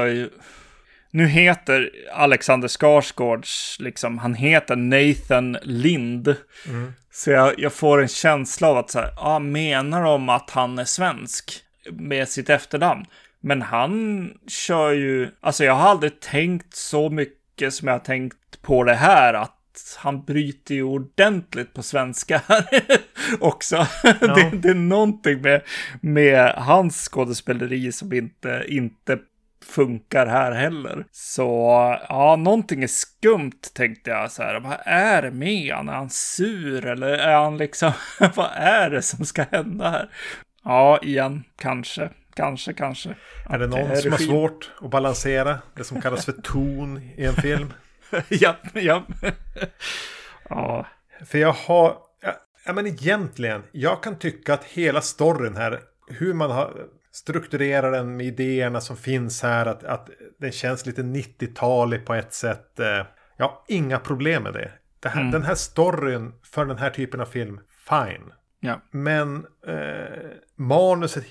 Nu heter Alexander Skarsgårds, liksom, han heter Nathan Lind. Mm. Så jag, jag, får en känsla av att så här, ah, menar de att han är svensk med sitt efternamn? Men han kör ju, alltså jag har aldrig tänkt så mycket som jag har tänkt på det här att han bryter ju ordentligt på svenska här också. Ja. Det, det, är någonting med, med hans skådespeleri som inte, inte funkar här heller. Så ja, någonting är skumt tänkte jag så här. Vad är det med han? Är han sur eller är han liksom, vad är det som ska hända här? Ja, igen, kanske. Kanske, kanske. Är det någon som har svårt att balansera det som kallas för ton i en film? ja, ja. ja. För jag har, ja, ja, men egentligen, jag kan tycka att hela storyn här, hur man har strukturerat den med idéerna som finns här, att, att den känns lite 90-talig på ett sätt. Eh, Jag har inga problem med det. det här, mm. Den här storyn för den här typen av film, fine. Ja. Men eh, manuset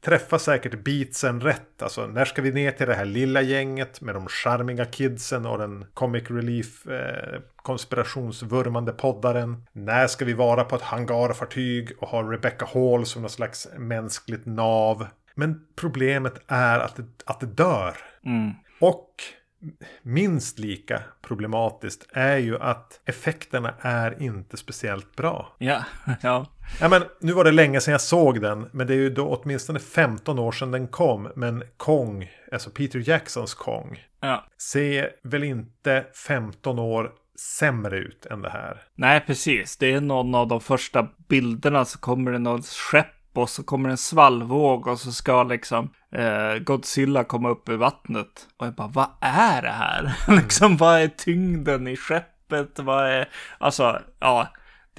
träffar säkert beatsen rätt. Alltså när ska vi ner till det här lilla gänget med de charmiga kidsen och den comic relief eh, konspirationsvurmande poddaren. När ska vi vara på ett hangarfartyg och ha Rebecca Hall som någon slags mänskligt nav. Men problemet är att det, att det dör. Mm. Och minst lika problematiskt är ju att effekterna är inte speciellt bra. Ja, ja. Ja men, nu var det länge sedan jag såg den, men det är ju då åtminstone 15 år sedan den kom. Men Kong, alltså Peter Jacksons Kong, ja. ser väl inte 15 år sämre ut än det här. Nej, precis. Det är någon av de första bilderna så kommer det något skepp och så kommer en svallvåg och så ska liksom eh, Godzilla komma upp ur vattnet. Och jag bara, vad är det här? Liksom, vad är tyngden i skeppet? Vad är, alltså, ja.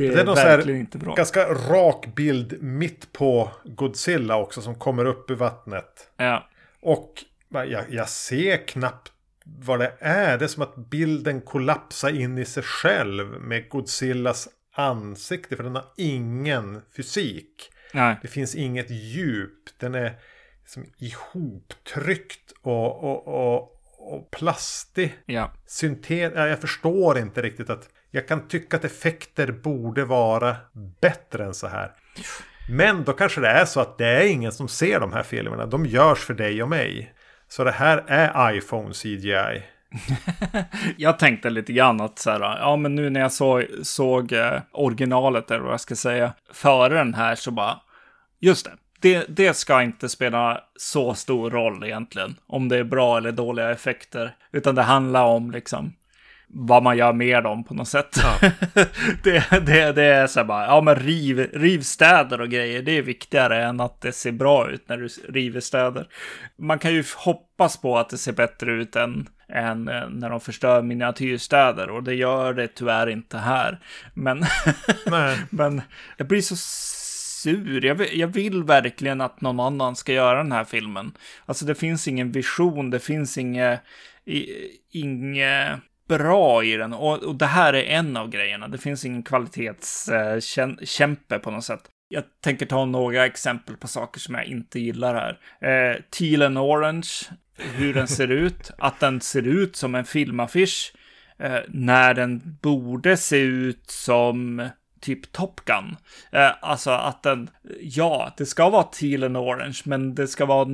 Det är, det är verkligen inte bra. Ganska rak bild mitt på Godzilla också som kommer upp ur vattnet. Ja. Och jag, jag ser knappt vad det är. Det är som att bilden kollapsar in i sig själv med Godzillas ansikte. För den har ingen fysik. Nej. Det finns inget djup. Den är liksom ihoptryckt och, och, och, och plastig. Ja. Syntet, ja, jag förstår inte riktigt att jag kan tycka att effekter borde vara bättre än så här. Men då kanske det är så att det är ingen som ser de här filmerna. De görs för dig och mig. Så det här är iPhone CGI. jag tänkte lite grann att så här, ja men nu när jag såg, såg originalet eller vad jag ska säga, före den här så bara, just det, det, det ska inte spela så stor roll egentligen, om det är bra eller dåliga effekter, utan det handlar om liksom vad man gör med dem på något sätt. Ja. det, det, det är så här bara, ja men riv, riv städer och grejer, det är viktigare än att det ser bra ut när du river städer. Man kan ju hoppas på att det ser bättre ut än, än eh, när de förstör miniatyrstäder och det gör det tyvärr inte här. Men, men jag blir så sur. Jag vill, jag vill verkligen att någon annan ska göra den här filmen. Alltså det finns ingen vision, det finns inget, inget bra i den. Och, och, det här är en av grejerna. Det finns ingen kvalitetskämpe på något sätt. Jag tänker ta några exempel på saker som jag inte gillar här. Eh, Teal and Orange, hur den ser ut. Att den ser ut som en filmaffisch. Eh, när den borde se ut som typ Top Gun. Eh, alltså att den, ja, det ska vara teal and orange, men det ska vara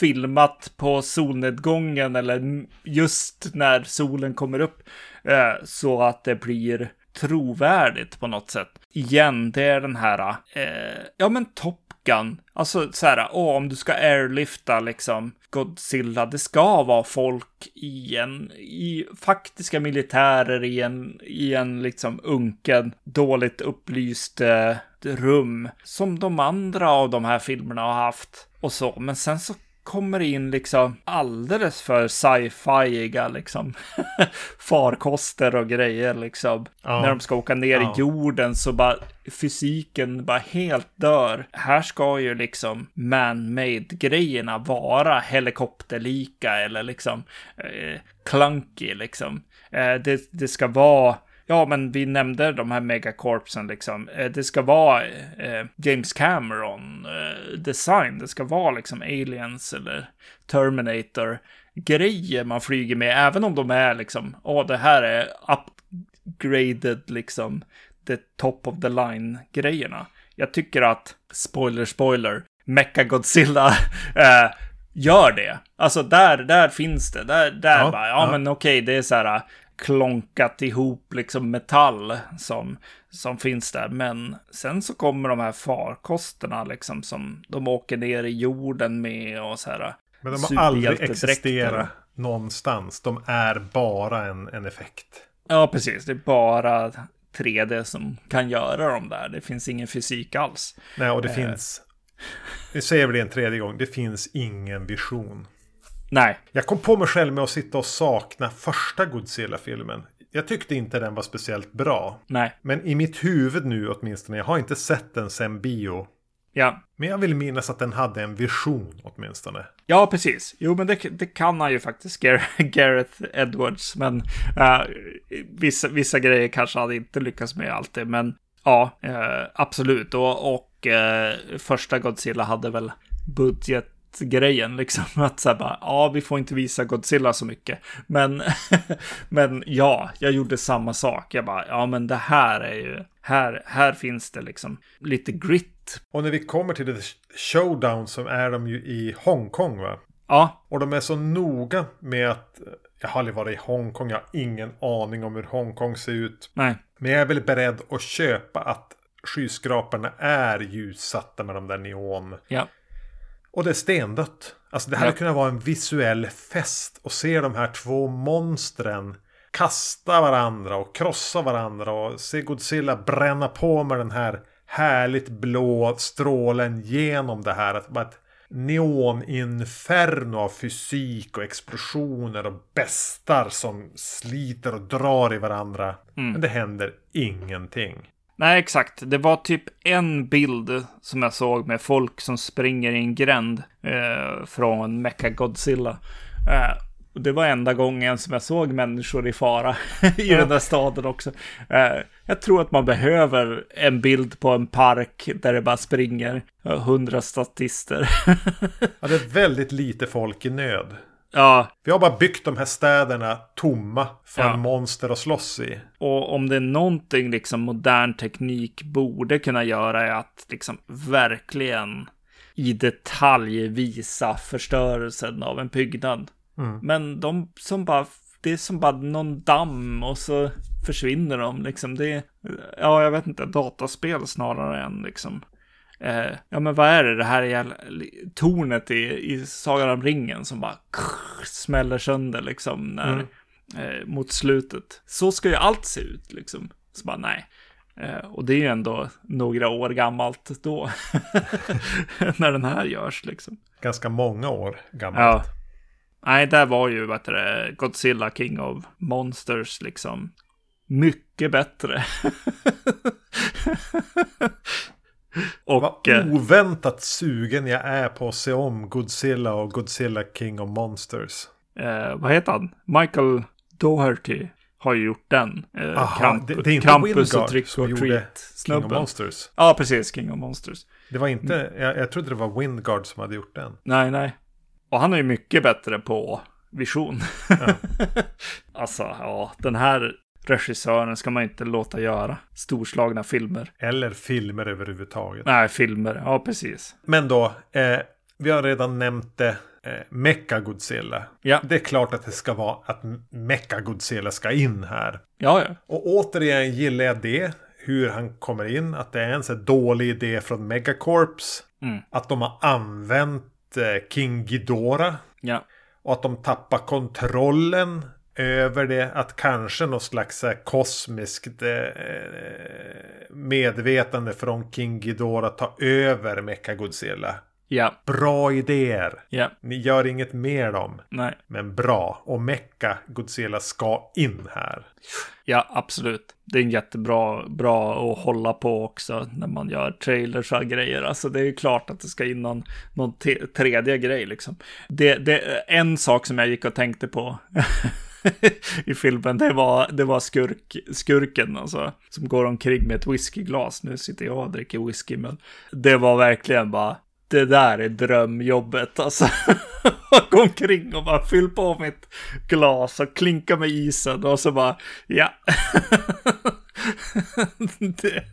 filmat på solnedgången eller just när solen kommer upp. Eh, så att det blir trovärdigt på något sätt. Igen, det är den här, eh, ja men Top luckan. Alltså så här, åh, om du ska airlifta liksom Godzilla, det ska vara folk i en, i faktiska militärer i en, i en liksom unken, dåligt upplyst eh, rum. Som de andra av de här filmerna har haft. Och så, men sen så kommer in liksom alldeles för sci-fiiga liksom farkoster och grejer liksom. Ja. När de ska åka ner ja. i jorden så bara fysiken bara helt dör. Här ska ju liksom man-made grejerna vara helikopterlika eller liksom eh, clunky liksom. Eh, det, det ska vara Ja, men vi nämnde de här megacorpsen liksom. Eh, det ska vara eh, James Cameron eh, design. Det ska vara liksom aliens eller Terminator grejer man flyger med, även om de är liksom, åh, det här är upgraded liksom, the top of the line grejerna. Jag tycker att, spoiler, spoiler, Mecha Godzilla äh, gör det. Alltså där, där finns det. Där, där ja, bara, ja, ja. men okej, det är så här klonkat ihop liksom metall som, som finns där. Men sen så kommer de här farkosterna liksom som de åker ner i jorden med och så här. Men de har aldrig existerat någonstans. De är bara en, en effekt. Ja, precis. Det är bara 3D som kan göra dem där. Det finns ingen fysik alls. Nej, och det eh. finns... Vi säger det en tredje gång. Det finns ingen vision. Nej. Jag kom på mig själv med att sitta och sakna första Godzilla-filmen. Jag tyckte inte den var speciellt bra. Nej. Men i mitt huvud nu åtminstone, jag har inte sett den sen bio. Ja. Men jag vill minnas att den hade en vision åtminstone. Ja, precis. Jo, men det, det kan han ju faktiskt, Gareth Edwards. Men uh, vissa, vissa grejer kanske han inte lyckas med alltid. Men ja, uh, absolut. Och, och uh, första Godzilla hade väl budget grejen liksom. Att så bara, ja, vi får inte visa Godzilla så mycket. Men, men ja, jag gjorde samma sak. Jag bara, ja, men det här är ju, här, här finns det liksom lite grit. Och när vi kommer till The Showdown så är de ju i Hongkong va? Ja. Och de är så noga med att, jag har aldrig varit i Hongkong, jag har ingen aning om hur Hongkong ser ut. Nej. Men jag är väl beredd att köpa att skyskraporna är ljussatta med de där neon. Ja. Och det är stendött. Alltså det här ja. kunnat vara en visuell fest. Och se de här två monstren kasta varandra och krossa varandra. Och se Godzilla bränna på med den här härligt blå strålen genom det här. Att bara ett neoninferno av fysik och explosioner och bestar som sliter och drar i varandra. Mm. Men det händer ingenting. Nej, exakt. Det var typ en bild som jag såg med folk som springer i en gränd eh, från Mecha Godzilla. Eh, det var enda gången som jag såg människor i fara i den där staden också. Eh, jag tror att man behöver en bild på en park där det bara springer hundra statister. ja, det är väldigt lite folk i nöd. Ja. Vi har bara byggt de här städerna tomma för ja. monster att slåss i. Och om det är någonting liksom modern teknik borde kunna göra är att liksom verkligen i detalj visa förstörelsen av en byggnad. Mm. Men de som bara, det är som bara någon damm och så försvinner de liksom. Det är, ja, jag vet inte, dataspel snarare än liksom Eh, ja men vad är det, det här jävla tornet i, i Sagan om ringen som bara krr, smäller sönder liksom när, mm. eh, mot slutet. Så ska ju allt se ut liksom. Så bara nej. Eh, och det är ju ändå några år gammalt då. när den här görs liksom. Ganska många år gammalt. Ja. Nej, där var ju vad det, Godzilla King of Monsters liksom. Mycket bättre. Och, Vad eh, oväntat sugen jag är på att se om Godzilla och Godzilla King of Monsters. Eh, vad heter han? Michael Doherty har ju gjort den. Eh, Aha, Camp det, det, är inte Campus och Trick or Treat King of Monsters. Ja, precis. King of Monsters. Det var inte, mm. jag, jag trodde det var Wingard som hade gjort den. Nej, nej. Och han är ju mycket bättre på vision. Ja. alltså, ja, den här regissören ska man inte låta göra storslagna filmer. Eller filmer överhuvudtaget. Nej, filmer. Ja, precis. Men då, eh, vi har redan nämnt det. Eh, Mecha Godzilla. Ja. Det är klart att det ska vara att Mecha Godzilla ska in här. Ja, ja. Och återigen gillar jag det. Hur han kommer in. Att det är en så dålig idé från Megacorps. Mm. Att de har använt eh, King Ghidorah. Ja. Och att de tappar kontrollen över det. Att kanske något slags kosmiskt eh, medvetande från King Ghidorah tar över Mecha Godzilla. Ja. Bra idéer. Ja. Ni gör inget mer dem. Nej. Men bra. Och Mecha Godzilla ska in här. Ja, absolut. Det är en jättebra bra att hålla på också när man gör trailers och grejer. Alltså det är ju klart att det ska in någon, någon tredje grej liksom. Det, det, en sak som jag gick och tänkte på i filmen, det var, det var skurk, skurken alltså, som går omkring med ett whiskyglas. Nu sitter jag och dricker whisky, men det var verkligen bara, det där är drömjobbet alltså. Gå omkring och bara fyll på mitt glas och klinka med isen och så bara, ja. det...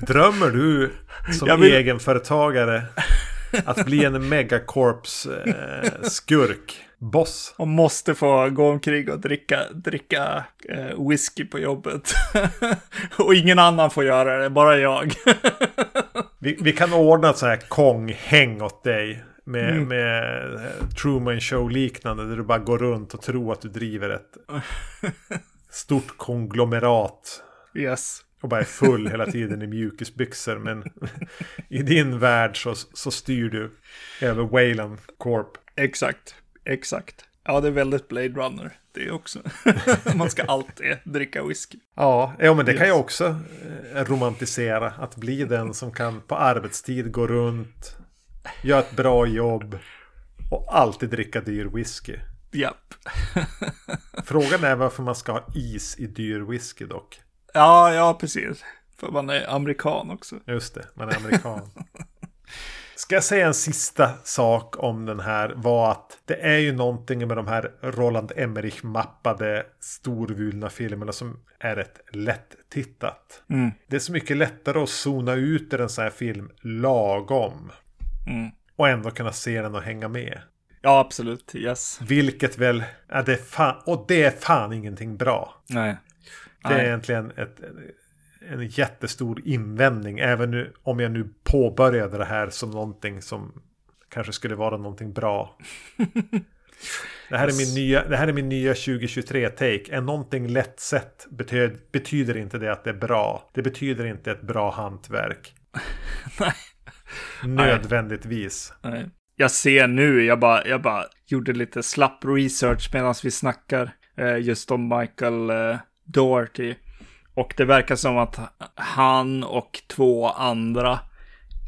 Drömmer du som vill... egenföretagare att bli en megacorps eh, skurk? Boss. Och måste få gå omkring och dricka, dricka eh, whisky på jobbet. och ingen annan får göra det, bara jag. vi, vi, kan ordna ett sånt här Kong-häng åt dig. Med, mm. med eh, Truman Show-liknande. Där du bara går runt och tror att du driver ett stort konglomerat. Yes. Och bara är full hela tiden i mjukisbyxor. Men i din värld så, så styr du över Wayland Corp. Exakt. Exakt. Ja, det är väldigt Blade Runner. Det också. Man ska alltid dricka whisky. Ja, ja men det kan jag också eh, romantisera. Att bli den som kan på arbetstid gå runt, göra ett bra jobb och alltid dricka dyr whisky. Japp. Frågan är varför man ska ha is i dyr whisky dock. Ja, ja, precis. För man är amerikan också. Just det, man är amerikan. Ska jag säga en sista sak om den här var att det är ju någonting med de här Roland Emmerich-mappade storvulna filmerna som är rätt lätt tittat. Mm. Det är så mycket lättare att zona ut en sån här film lagom. Mm. Och ändå kunna se den och hänga med. Ja, absolut. Yes. Vilket väl, ja, det fan, och det är fan ingenting bra. Nej. Det är egentligen ett, en jättestor invändning. Även nu, om jag nu påbörjade det här som någonting som kanske skulle vara någonting bra. Det här, är min nya, det här är min nya 2023-take. Är någonting lätt sett betyder, betyder inte det att det är bra. Det betyder inte ett bra hantverk. Nej. Nödvändigtvis. Nej. Jag ser nu, jag bara, jag bara gjorde lite slapp research medan vi snackar. Eh, just om Michael eh, Doherty. Och det verkar som att han och två andra,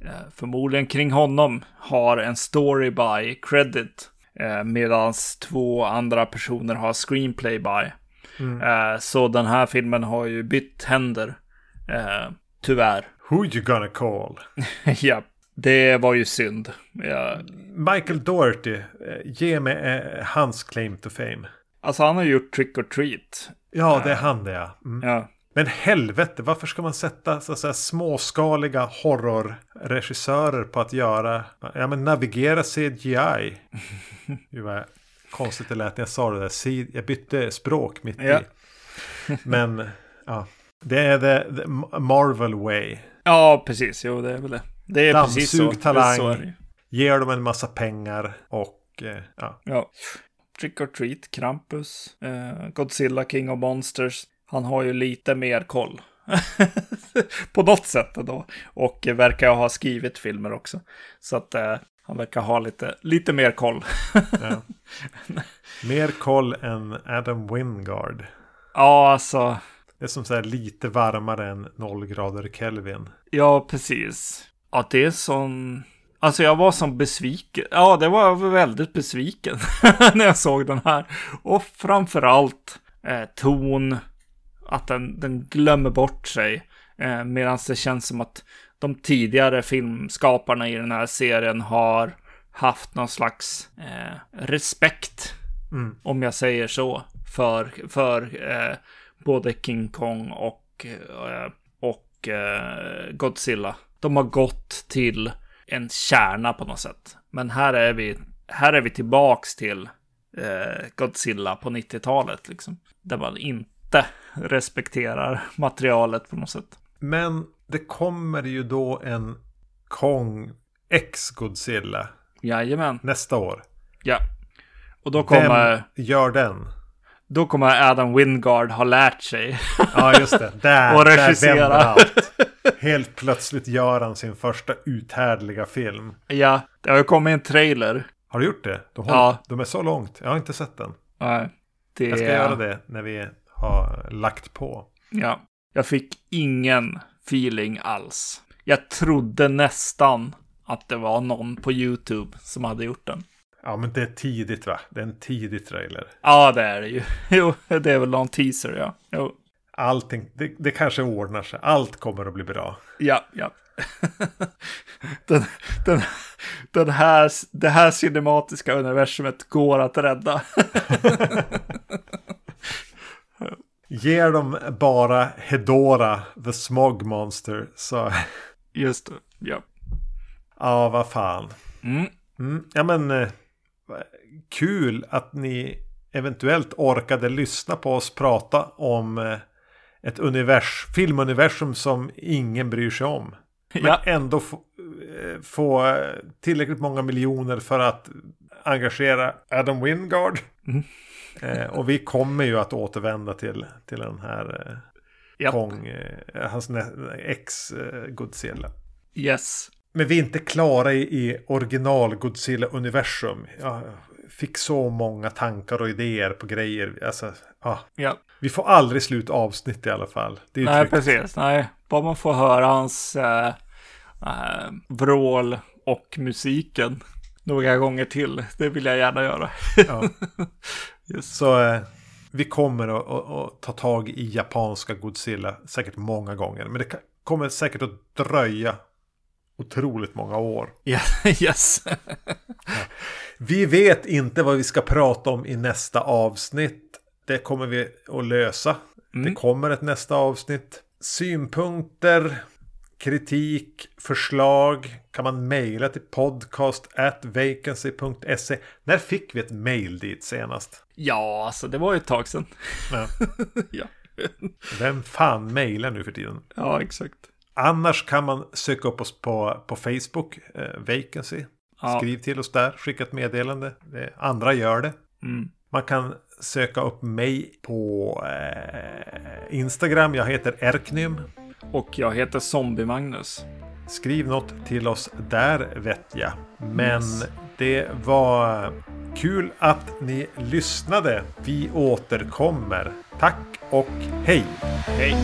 eh, förmodligen kring honom, har en story by credit. Eh, Medan två andra personer har screenplay by. Mm. Eh, så den här filmen har ju bytt händer. Tyvärr. Who you gonna call? ja, det var ju synd. Ja. Michael Doherty, ge mig hans claim to fame. Alltså han har gjort Trick or Treat. Ja, det är han det ja. Mm. ja. Men helvete, varför ska man sätta så att säga, småskaliga horrorregissörer på att göra, ja men navigera CGI. Gud vad konstigt det lät när jag sa det där. Jag bytte språk mitt i. Men ja, det är the, the, Marvel way. Ja, precis. Jo, det är väl det. Det är Dammsug precis så. talang, så ger dem en massa pengar och eh, ja. ja. Trick or Treat, Krampus, eh, Godzilla King of Monsters. Han har ju lite mer koll. på något sätt ändå. Och verkar ha skrivit filmer också. Så att eh, han verkar ha lite, lite mer koll. ja. Mer koll än Adam Wingard. Ja, alltså. Det är som här lite varmare än 0 grader Kelvin. Ja, precis. Ja, det är sån... Alltså jag var som besviken. Ja, det var väldigt besviken när jag såg den här. Och framförallt eh, ton, att den, den glömmer bort sig. Eh, Medan det känns som att de tidigare filmskaparna i den här serien har haft någon slags eh, respekt, mm. om jag säger så, för, för eh, både King Kong och, eh, och eh, Godzilla. De har gått till en kärna på något sätt. Men här är vi, här är vi tillbaks till eh, Godzilla på 90-talet, liksom. Där man inte inte respekterar materialet på något sätt. Men det kommer ju då en Kong X Godzilla. Jajamän. Nästa år. Ja. Och då kommer... Vem gör den? Då kommer Adam Wingard ha lärt sig. Ja, just det. Där, och regissera. där allt. Helt plötsligt gör han sin första uthärdliga film. Ja, det har ju kommit en trailer. Har du gjort det? De, håller, ja. de är så långt. Jag har inte sett den. Nej. Det... Jag ska göra det när vi har lagt på. Ja, jag fick ingen feeling alls. Jag trodde nästan att det var någon på YouTube som hade gjort den. Ja, men det är tidigt va? Det är en tidig trailer. Ja, det är det ju. Jo, det är väl någon teaser, ja. Jo. Allting, det, det kanske ordnar sig. Allt kommer att bli bra. Ja, ja. den, den, den här, det här cinematiska universumet går att rädda. Ger dem bara Hedora, the smog monster, så... Just det, ja. Ja, vad fan. Mm. Mm, ja, men... Eh, kul att ni eventuellt orkade lyssna på oss prata om eh, ett univers, filmuniversum som ingen bryr sig om. Men ja. ändå få, eh, få tillräckligt många miljoner för att engagera Adam Wingard. Mm. Eh, och vi kommer ju att återvända till, till den här eh. Kong, eh, hans ex eh. Yes. Men vi är inte klara i, i original Godzilla-universum. Ja, fick så många tankar och idéer på grejer. Alltså, ah. ja. Vi får aldrig slut avsnitt i alla fall. Det är Nej, tryggt. precis. Nej, bara man får höra hans äh, äh, vrål och musiken några gånger till. Det vill jag gärna göra. ja. Så äh, vi kommer att, att, att, ta tag i japanska Godzilla säkert många gånger. Men det kommer säkert att dröja otroligt många år. yes. ja. Vi vet inte vad vi ska prata om i nästa avsnitt. Det kommer vi att lösa. Mm. Det kommer ett nästa avsnitt. Synpunkter, kritik, förslag kan man mejla till podcast at vacancy.se. När fick vi ett mejl dit senast? Ja, alltså det var ju ett tag sedan. Ja. ja. Vem fan mejlar nu för tiden? Ja, exakt. Annars kan man söka upp oss på, på Facebook, eh, Vacancy. Ja. Skriv till oss där, skicka ett meddelande. Andra gör det. Mm. Man kan söka upp mig på eh, Instagram. Jag heter Erknym. Och jag heter Zombie Magnus. Skriv något till oss där vet jag. Men yes. det var kul att ni lyssnade. Vi återkommer. Tack och hej! Hej!